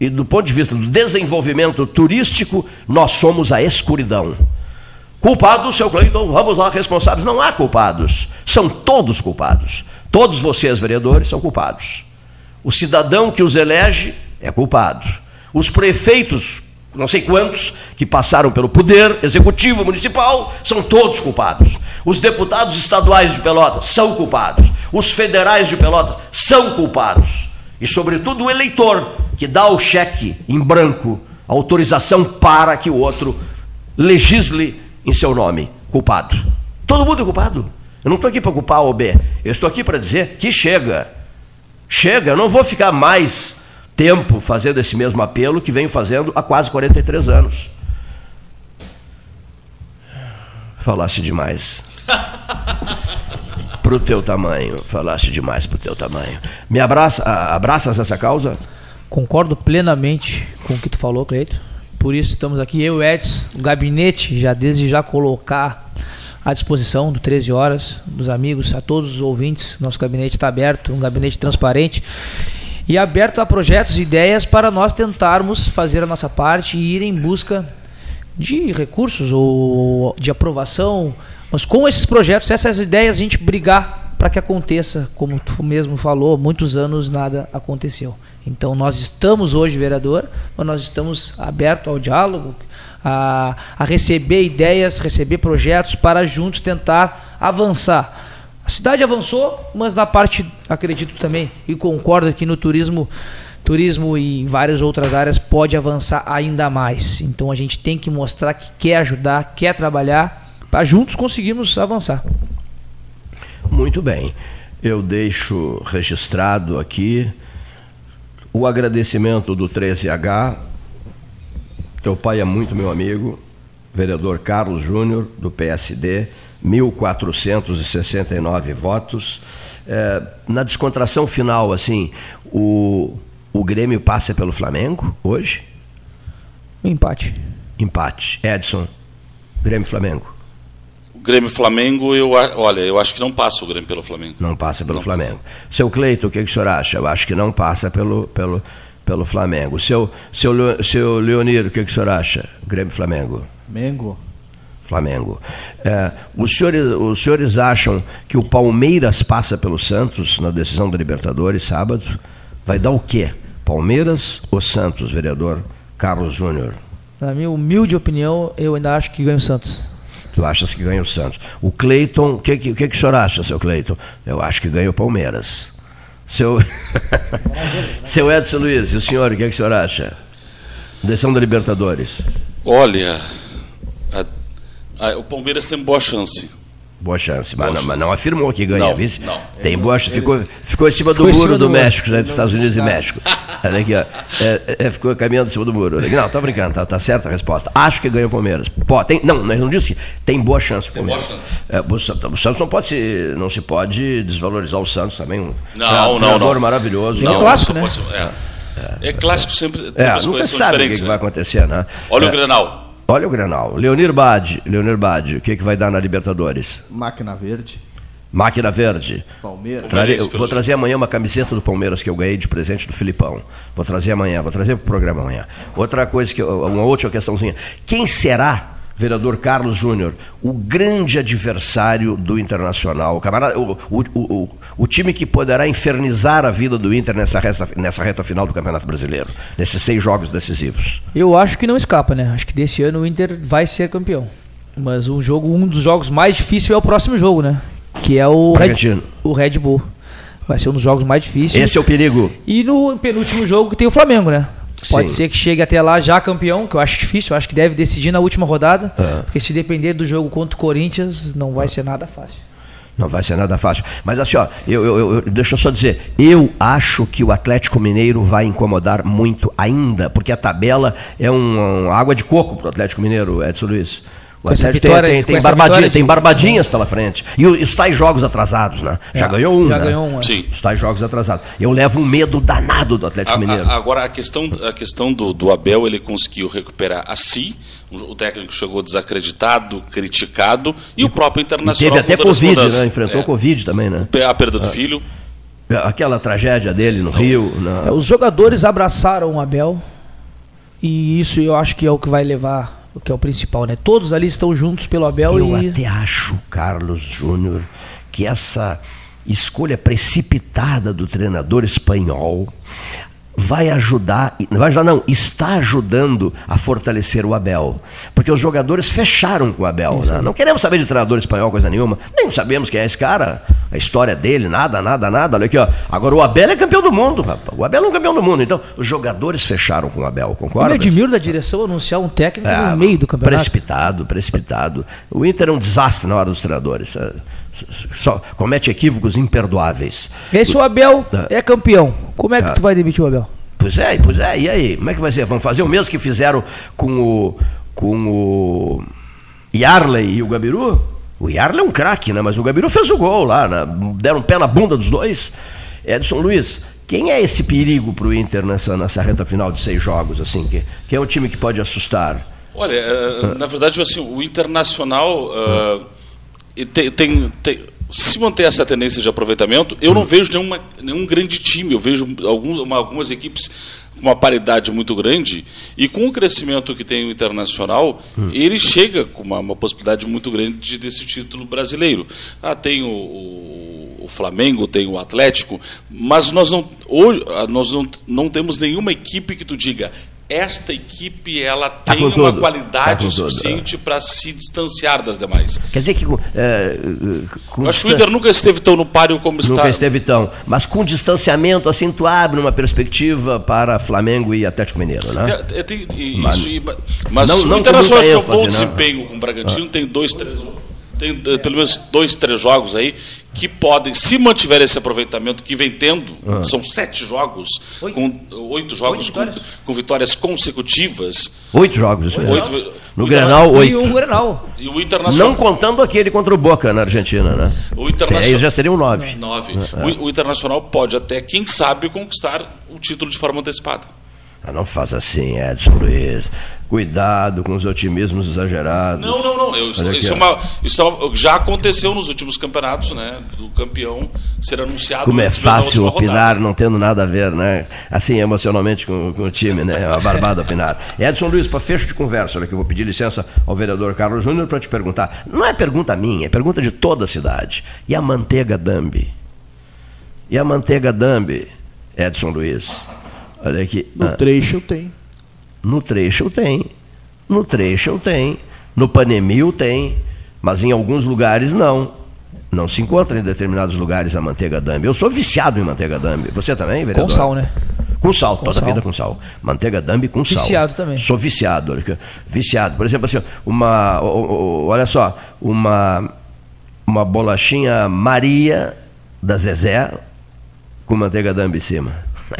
H: E do ponto de vista do desenvolvimento turístico, nós somos a escuridão. Culpados, seu Cleiton, vamos lá, responsáveis. Não há culpados. São todos culpados. Todos vocês, vereadores, são culpados. O cidadão que os elege é culpado. Os prefeitos, não sei quantos, que passaram pelo poder executivo municipal, são todos culpados. Os deputados estaduais de Pelotas são culpados. Os federais de Pelotas são culpados. E, sobretudo, o eleitor, que dá o cheque em branco, autorização para que o outro legisle em seu nome. Culpado. Todo mundo é culpado. Eu não estou aqui para culpar A ou B. Eu estou aqui para dizer que chega. Chega, eu não vou ficar mais tempo fazendo esse mesmo apelo que venho fazendo há quase 43 anos. Falasse demais. Pro teu tamanho, falasse demais pro teu tamanho. Me abraça, abraças essa causa?
C: Concordo plenamente com o que tu falou, Cleito. Por isso estamos aqui, eu e Edson, o gabinete, já desde já colocar à disposição do 13 horas, dos amigos, a todos os ouvintes. Nosso gabinete está aberto, um gabinete transparente e aberto a projetos e ideias para nós tentarmos fazer a nossa parte e ir em busca de recursos ou de aprovação, mas com esses projetos, essas ideias, a gente brigar para que aconteça, como tu mesmo falou, muitos anos nada aconteceu. Então nós estamos hoje, vereador, mas nós estamos abertos ao diálogo, a, a receber ideias, receber projetos para juntos tentar avançar. A cidade avançou, mas na parte, acredito também, e concordo que no turismo, turismo e em várias outras áreas pode avançar ainda mais. Então a gente tem que mostrar que quer ajudar, quer trabalhar, para juntos conseguirmos avançar.
H: Muito bem. Eu deixo registrado aqui o agradecimento do 13H. Teu pai é muito meu amigo, vereador Carlos Júnior, do PSD, 1.469 votos. É, na descontração final, assim, o, o Grêmio passa pelo Flamengo hoje?
C: Empate.
H: Empate. Edson, Grêmio Flamengo.
D: O Grêmio Flamengo, eu, olha, eu acho que não passa o Grêmio pelo Flamengo.
H: Não passa pelo Flamengo. Seu Cleito, o que, que o senhor acha? Eu acho que não passa pelo, pelo, pelo Flamengo. Seu, seu, seu Leonir, o que, que o senhor acha? Grêmio Flamengo.
B: Mengo.
H: Flamengo. É, os, senhores, os senhores acham que o Palmeiras passa pelo Santos na decisão da Libertadores sábado? Vai dar o quê? Palmeiras ou Santos, vereador Carlos Júnior?
C: Na minha humilde opinião, eu ainda acho que ganha o Santos.
H: Tu achas que ganha o Santos? O Cleiton, o que, o que, que o senhor acha, seu Cleiton? Eu acho que ganha o Palmeiras. Seu, seu Edson Luiz, e o senhor, o que, que o senhor acha? Decisão da Libertadores.
D: Olha, a- a- o Palmeiras tem boa chance.
H: Boa chance, mas,
D: Boa
H: não, mas
D: chance.
H: não afirmou que ganha,
D: Não,
H: vice?
D: não.
H: Tem boa chance, ficou, ficou em cima do
C: Ficou
H: muro
C: cima
H: do,
C: do.
H: México, né, dos Estados Unidos e México. Olha aqui, ó. É, é, ficou caminhando em cima do muro. Não, tô brincando, tá, tá certa a resposta. Acho que ganha o Palmeiras. Pô, tem, não, mas não disse que tem boa chance o
D: Tem boa
H: Palmeiras.
D: chance.
H: É, o, Santos, o Santos não pode se, não se pode desvalorizar o Santos também. Um
D: Não, não, não.
H: maravilhoso.
D: Não,
C: clássico,
D: só
C: né?
D: pode- é. É clássico sempre, sempre
H: É,
D: as
H: nunca
D: coisas são
H: sabe o que,
D: diferentes.
H: que
D: né?
H: vai acontecer, né?
D: Olha
H: É,
D: o Grenal.
H: Olha o Grenal. Leonir Bade, Leonir Bade, o que, que vai dar na Libertadores?
B: Máquina Verde.
H: Máquina Verde.
B: Palmeiras.
H: Trarei-
D: Palmeiras,
H: eu vou trazer amanhã uma camiseta do Palmeiras que eu ganhei de presente do Filipão. Vou trazer amanhã, vou trazer para o programa amanhã. Outra coisa, que eu- uma outra questãozinha. Quem será, vereador Carlos Júnior, o grande adversário do Internacional? O, camarada, o, o, o, o- time que poderá infernizar a vida do Inter nessa reta, nessa reta final do Campeonato Brasileiro, nesses seis jogos decisivos.
C: Eu acho que não escapa, né? Acho que desse ano o Inter vai ser campeão. Mas um jogo, um dos jogos mais difíceis é o próximo jogo, né? Que é o Red, o Red Bull. Vai ser um dos jogos mais difíceis.
H: Esse é o perigo.
C: E no penúltimo jogo que tem o Flamengo, né? Pode
H: Sim.
C: ser que chegue até lá já campeão, que eu acho difícil. Eu acho que deve decidir na última rodada.
H: É.
C: Porque se depender do jogo contra o Corinthians, não vai ser nada fácil.
H: Não vai ser nada fácil. Mas assim, ó, eu, eu, eu- deixa eu só dizer, eu acho que o Atlético Mineiro vai incomodar muito ainda, porque a tabela é um, um água de coco para o Atlético Mineiro, Edson Luiz. O
C: Com essa
H: tem-
C: vitória-
H: tem,
C: com
H: tem,
C: essa
H: barbadinha-
C: vitória de-
H: tem barbadinhas pela frente. E os tais jogos atrasados, né? Já
C: É,
H: ganhou um,
C: já
H: né?
C: ganhou um, é.
D: Sim.
H: Os tais jogos atrasados. Eu levo um medo danado do Atlético
D: A-
H: Mineiro.
D: a- agora, a questão, a questão do, do Abel, ele conseguiu recuperar a si. O técnico chegou desacreditado, criticado, e o próprio
H: E
D: Internacional
H: teve até Covid, né? Enfrentou
D: É,
H: Covid também, né?
D: a perda do filho.
H: Aquela tragédia dele no Rio. na-
C: É, os jogadores abraçaram o Abel. E isso eu acho que é o que vai levar, o que é o principal, né? Todos ali estão juntos pelo Abel
H: Eu
C: e
H: até acho, Carlos Júnior, que essa escolha precipitada do treinador espanhol vai ajudar, não vai ajudar não, está ajudando a fortalecer o Abel. Porque os jogadores fecharam com o Abel. né? Não queremos saber de treinador espanhol, coisa nenhuma. Nem sabemos quem é esse cara. A história dele, nada, nada, nada. Olha aqui, ó. Agora o Abel é campeão do mundo, rapaz. O Abel é um campeão do mundo. Então, os jogadores fecharam com o Abel,
C: Eu
H: concorda?
C: me admiro da direção anunciar um técnico
H: É,
C: no meio do campeonato.
H: Precipitado, precipitado. O Inter é um desastre na hora dos treinadores. É, Só comete equívocos imperdoáveis.
C: Esse o Abel é campeão. Como é que
H: É.
C: tu vai demitir o Abel?
H: Pois é, pois é, e aí? Como é que vai ser? Vão fazer o mesmo que fizeram com o, com o Yarley e o Gabiru? O Yarley é um craque, né? Mas o Gabiru fez o gol lá, né? deram um pé na bunda dos dois. Edson Luiz, quem é esse perigo para o Inter nessa, nessa reta final de seis jogos? assim? Que, quem é o time que pode assustar?
D: Olha, eh, na verdade, assim, o Internacional e tem, tem- tem- se manter essa tendência de aproveitamento, eu não vejo nenhuma, nenhum grande time. Eu vejo alguns, algumas equipes uma paridade muito grande e com o crescimento que tem o Internacional, ele chega com uma, uma possibilidade muito grande de- desse título brasileiro. Ah, tem o, o- o Flamengo, tem o Atlético, mas nós não hoje ah, nós não, não temos nenhuma equipe que tu diga esta equipe ela
H: Tá
D: tem uma.
H: Tá
D: qualidade
H: tudo,
D: suficiente para se distanciar das demais.
H: Quer dizer que. é, com
D: Eu acho que o Inter nunca esteve tão no páreo como está.
H: Nunca esteve tão. Mas com distanciamento, assim, tu abre uma perspectiva para Flamengo e Atlético Mineiro, né?
D: Tem- tem- tem
H: Mas-
D: isso, mas
H: Não-
D: o
H: não com
D: Internacional
H: muita
D: tem um bom
H: ênfase, né?
D: desempenho com o Bragantino, tem dois, três. Tem eh, pelo menos dois, três jogos aí que podem, se mantiver esse aproveitamento que vem tendo,
H: Ah.
D: são sete jogos, com oito jogos com, com vitórias consecutivas.
H: Oito jogos, isso.
D: Oito-
H: No
D: o
H: Grenal, oito.
C: E um Grenal.
D: E o Internacional.
H: Não contando aquele contra o Boca na Argentina, né?
D: O Internacional-
H: Aí já seriam nove.
D: Nove.
H: É.
D: O, o Internacional pode até, quem sabe, conquistar o título de forma antecipada.
H: Não faz assim, Edson Luiz. Cuidado com os otimismos exagerados.
D: Não, não, não. Eu- isso, é uma- isso é uma- já aconteceu nos últimos campeonatos, né? Do campeão ser anunciado
H: Como é fácil
D: rodada.
H: opinar não tendo nada a ver, né? Assim, emocionalmente com, com o time, né? É uma barbada opinar. Edson Luiz, para fecho de conversa, olha que eu vou pedir licença ao vereador Carlos Júnior para te perguntar. Não é pergunta minha, é pergunta de toda a cidade. E a manteiga Dambi? E a manteiga Dambi, Edson Luiz? Olha aqui.
B: No
H: ah,
B: trecho tem.
H: no trecho tem. No trecho tem. No Panemil tem. Mas em alguns lugares não. Não se encontra em determinados lugares a manteiga Dambi. Eu sou viciado em manteiga Dambi. Você também, vereador?
C: Com sal, né?
H: Com sal,
C: Com
H: toda a
C: sal.
H: vida com sal. Manteiga Dambi com sal.
C: Viciado também.
H: Sou viciado. olha aqui. Viciado. Por exemplo, assim, uma. Olha só, uma, uma bolachinha Maria da Zezé com manteiga Dambi em cima.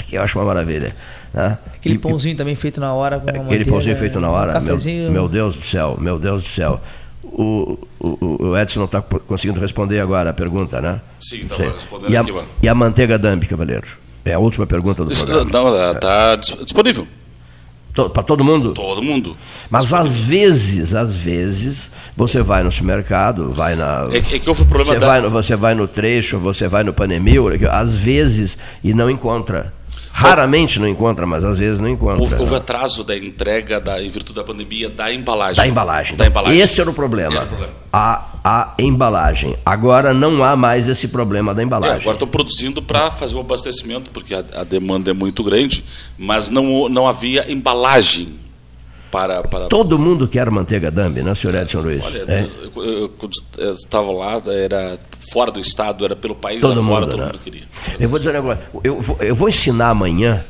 H: Que eu acho uma maravilha. né?
C: Aquele
H: E-
C: pãozinho também feito na hora.
H: Aquele
C: manteiga,
H: pãozinho feito na hora,
C: Um
H: meu, meu Deus do céu, meu Deus do céu. O, o, o Edson não está conseguindo responder agora a pergunta, né?
D: Sim, estava respondendo
H: e a,
D: aqui, mano.
H: E a manteiga Dambi, cavaleiro? É a última pergunta do
D: Isso-
H: programa.
D: Está disponível.
H: Para todo mundo?
D: Todo mundo.
H: Mas às vezes, às vezes, você vai no supermercado, vai na.
D: É que- é que houve o problema
H: você,
D: da-
H: vai no, você vai no trecho, você vai no panemil, às vezes, e não encontra. Raramente não encontra, mas às vezes não encontra.
D: Houve, houve
H: né?
D: atraso da entrega, da, em virtude da pandemia, da embalagem.
H: Da embalagem.
D: Da embalagem.
H: Esse era o problema.
D: Era o problema.
H: A, a embalagem. Agora não há mais esse problema da
D: É,
H: embalagem.
D: agora estão produzindo para fazer o abastecimento, porque a, a demanda é muito grande, mas não, não havia embalagem para. para
H: Todo mundo quer manteiga Dambi, né, senhor Edson Luiz?
D: Olha,
H: É?
D: eu, eu- quando eu estava lá, era fora do estado, era pelo país
H: Todo
D: afora,
H: mundo,
D: todo
H: né?
D: mundo queria.
H: Eu vou dizer um negócio. Eu vou, eu vou ensinar amanhã,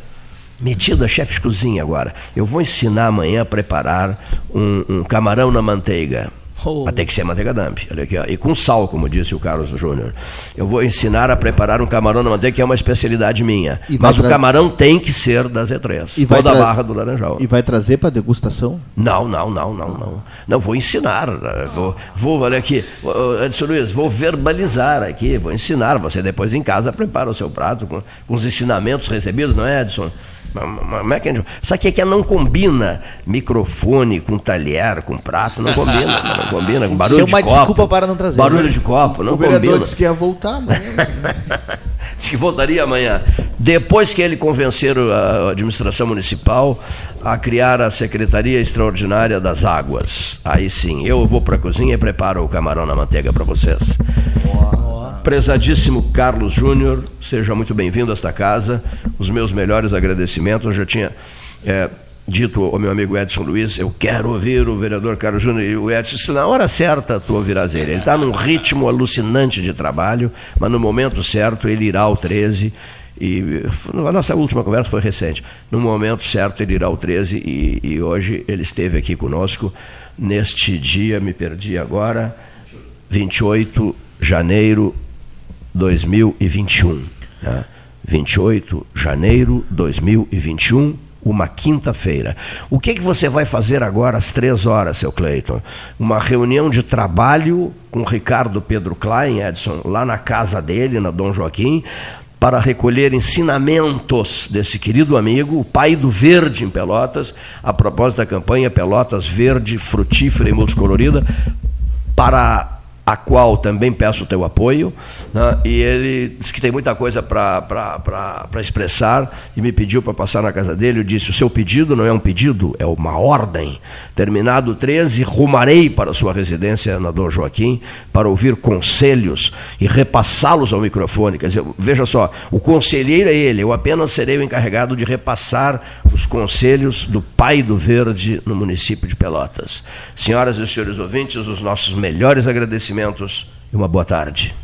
H: metido a chefe de cozinha agora, eu vou ensinar amanhã a preparar um, um camarão na manteiga.
C: Oh.
H: Mas tem que ser manteiga damp, olha aqui, ó. e com sal, como disse o Carlos Júnior. Eu vou ensinar a preparar um camarão na manteiga, que é uma especialidade minha.
B: E
H: Mas o camarão tem que ser da Z3,
B: E
H: ou da
B: tra-
H: Barra do Laranjal.
B: E vai trazer para degustação?
H: Não, não, não, não, não. Não, vou ensinar. eh, Vou, vou olha aqui, Edson Luiz, vou verbalizar aqui, vou ensinar. Você depois em casa prepara o seu prato com, com os ensinamentos recebidos, não é, Edson? É que a gente... Sabe que é que não combina microfone com talher, com prato, não combina, não combina, com barulho
C: é
H: de
C: uma
H: copo.
C: desculpa para não trazer.
H: Barulho
C: né?
H: de copo, não
B: o vereador
H: combina.
B: disse que ia voltar amanhã.
H: Disse que voltaria amanhã. Depois que ele convencer a administração municipal a criar a Secretaria Extraordinária das Águas. Aí sim, eu vou para a cozinha e preparo o camarão na manteiga para vocês. Prezadíssimo Carlos Júnior, seja muito bem-vindo a esta casa. Os meus melhores agradecimentos. Eu já tinha. é, dito ao meu amigo Edson Luiz, eu quero ouvir o vereador Carlos Júnior, e o Edson disse, na hora certa tu ouvirás ele. Ele está num ritmo alucinante de trabalho, mas no momento certo ele irá ao 13 e a nossa última conversa foi recente. No momento certo ele irá ao 13 e, e hoje ele esteve aqui conosco neste dia, me perdi agora, 28 de janeiro 2021. Né? 28 de janeiro 2021, uma quinta-feira. O que, que você vai fazer agora às três horas, seu Cleiton? Uma reunião de trabalho com Ricardo Pedro Klein, Edson, lá na casa dele, na Dom Joaquim, para recolher ensinamentos desse querido amigo, o pai do verde em Pelotas, a propósito da campanha Pelotas Verde, Frutífera e Multicolorida, para a qual também peço o teu apoio, né? e ele disse que tem muita coisa para expressar e me pediu para passar na casa dele. Eu disse: o seu pedido não é um pedido, é uma ordem. Terminado o 13, rumarei para sua residência na Dom Joaquim para ouvir conselhos e repassá-los ao microfone. Quer dizer, veja só, o conselheiro é ele, eu apenas serei o encarregado de repassar os conselhos do pai do verde no município de Pelotas. Senhoras e senhores ouvintes, os nossos melhores agradecimentos e uma boa tarde.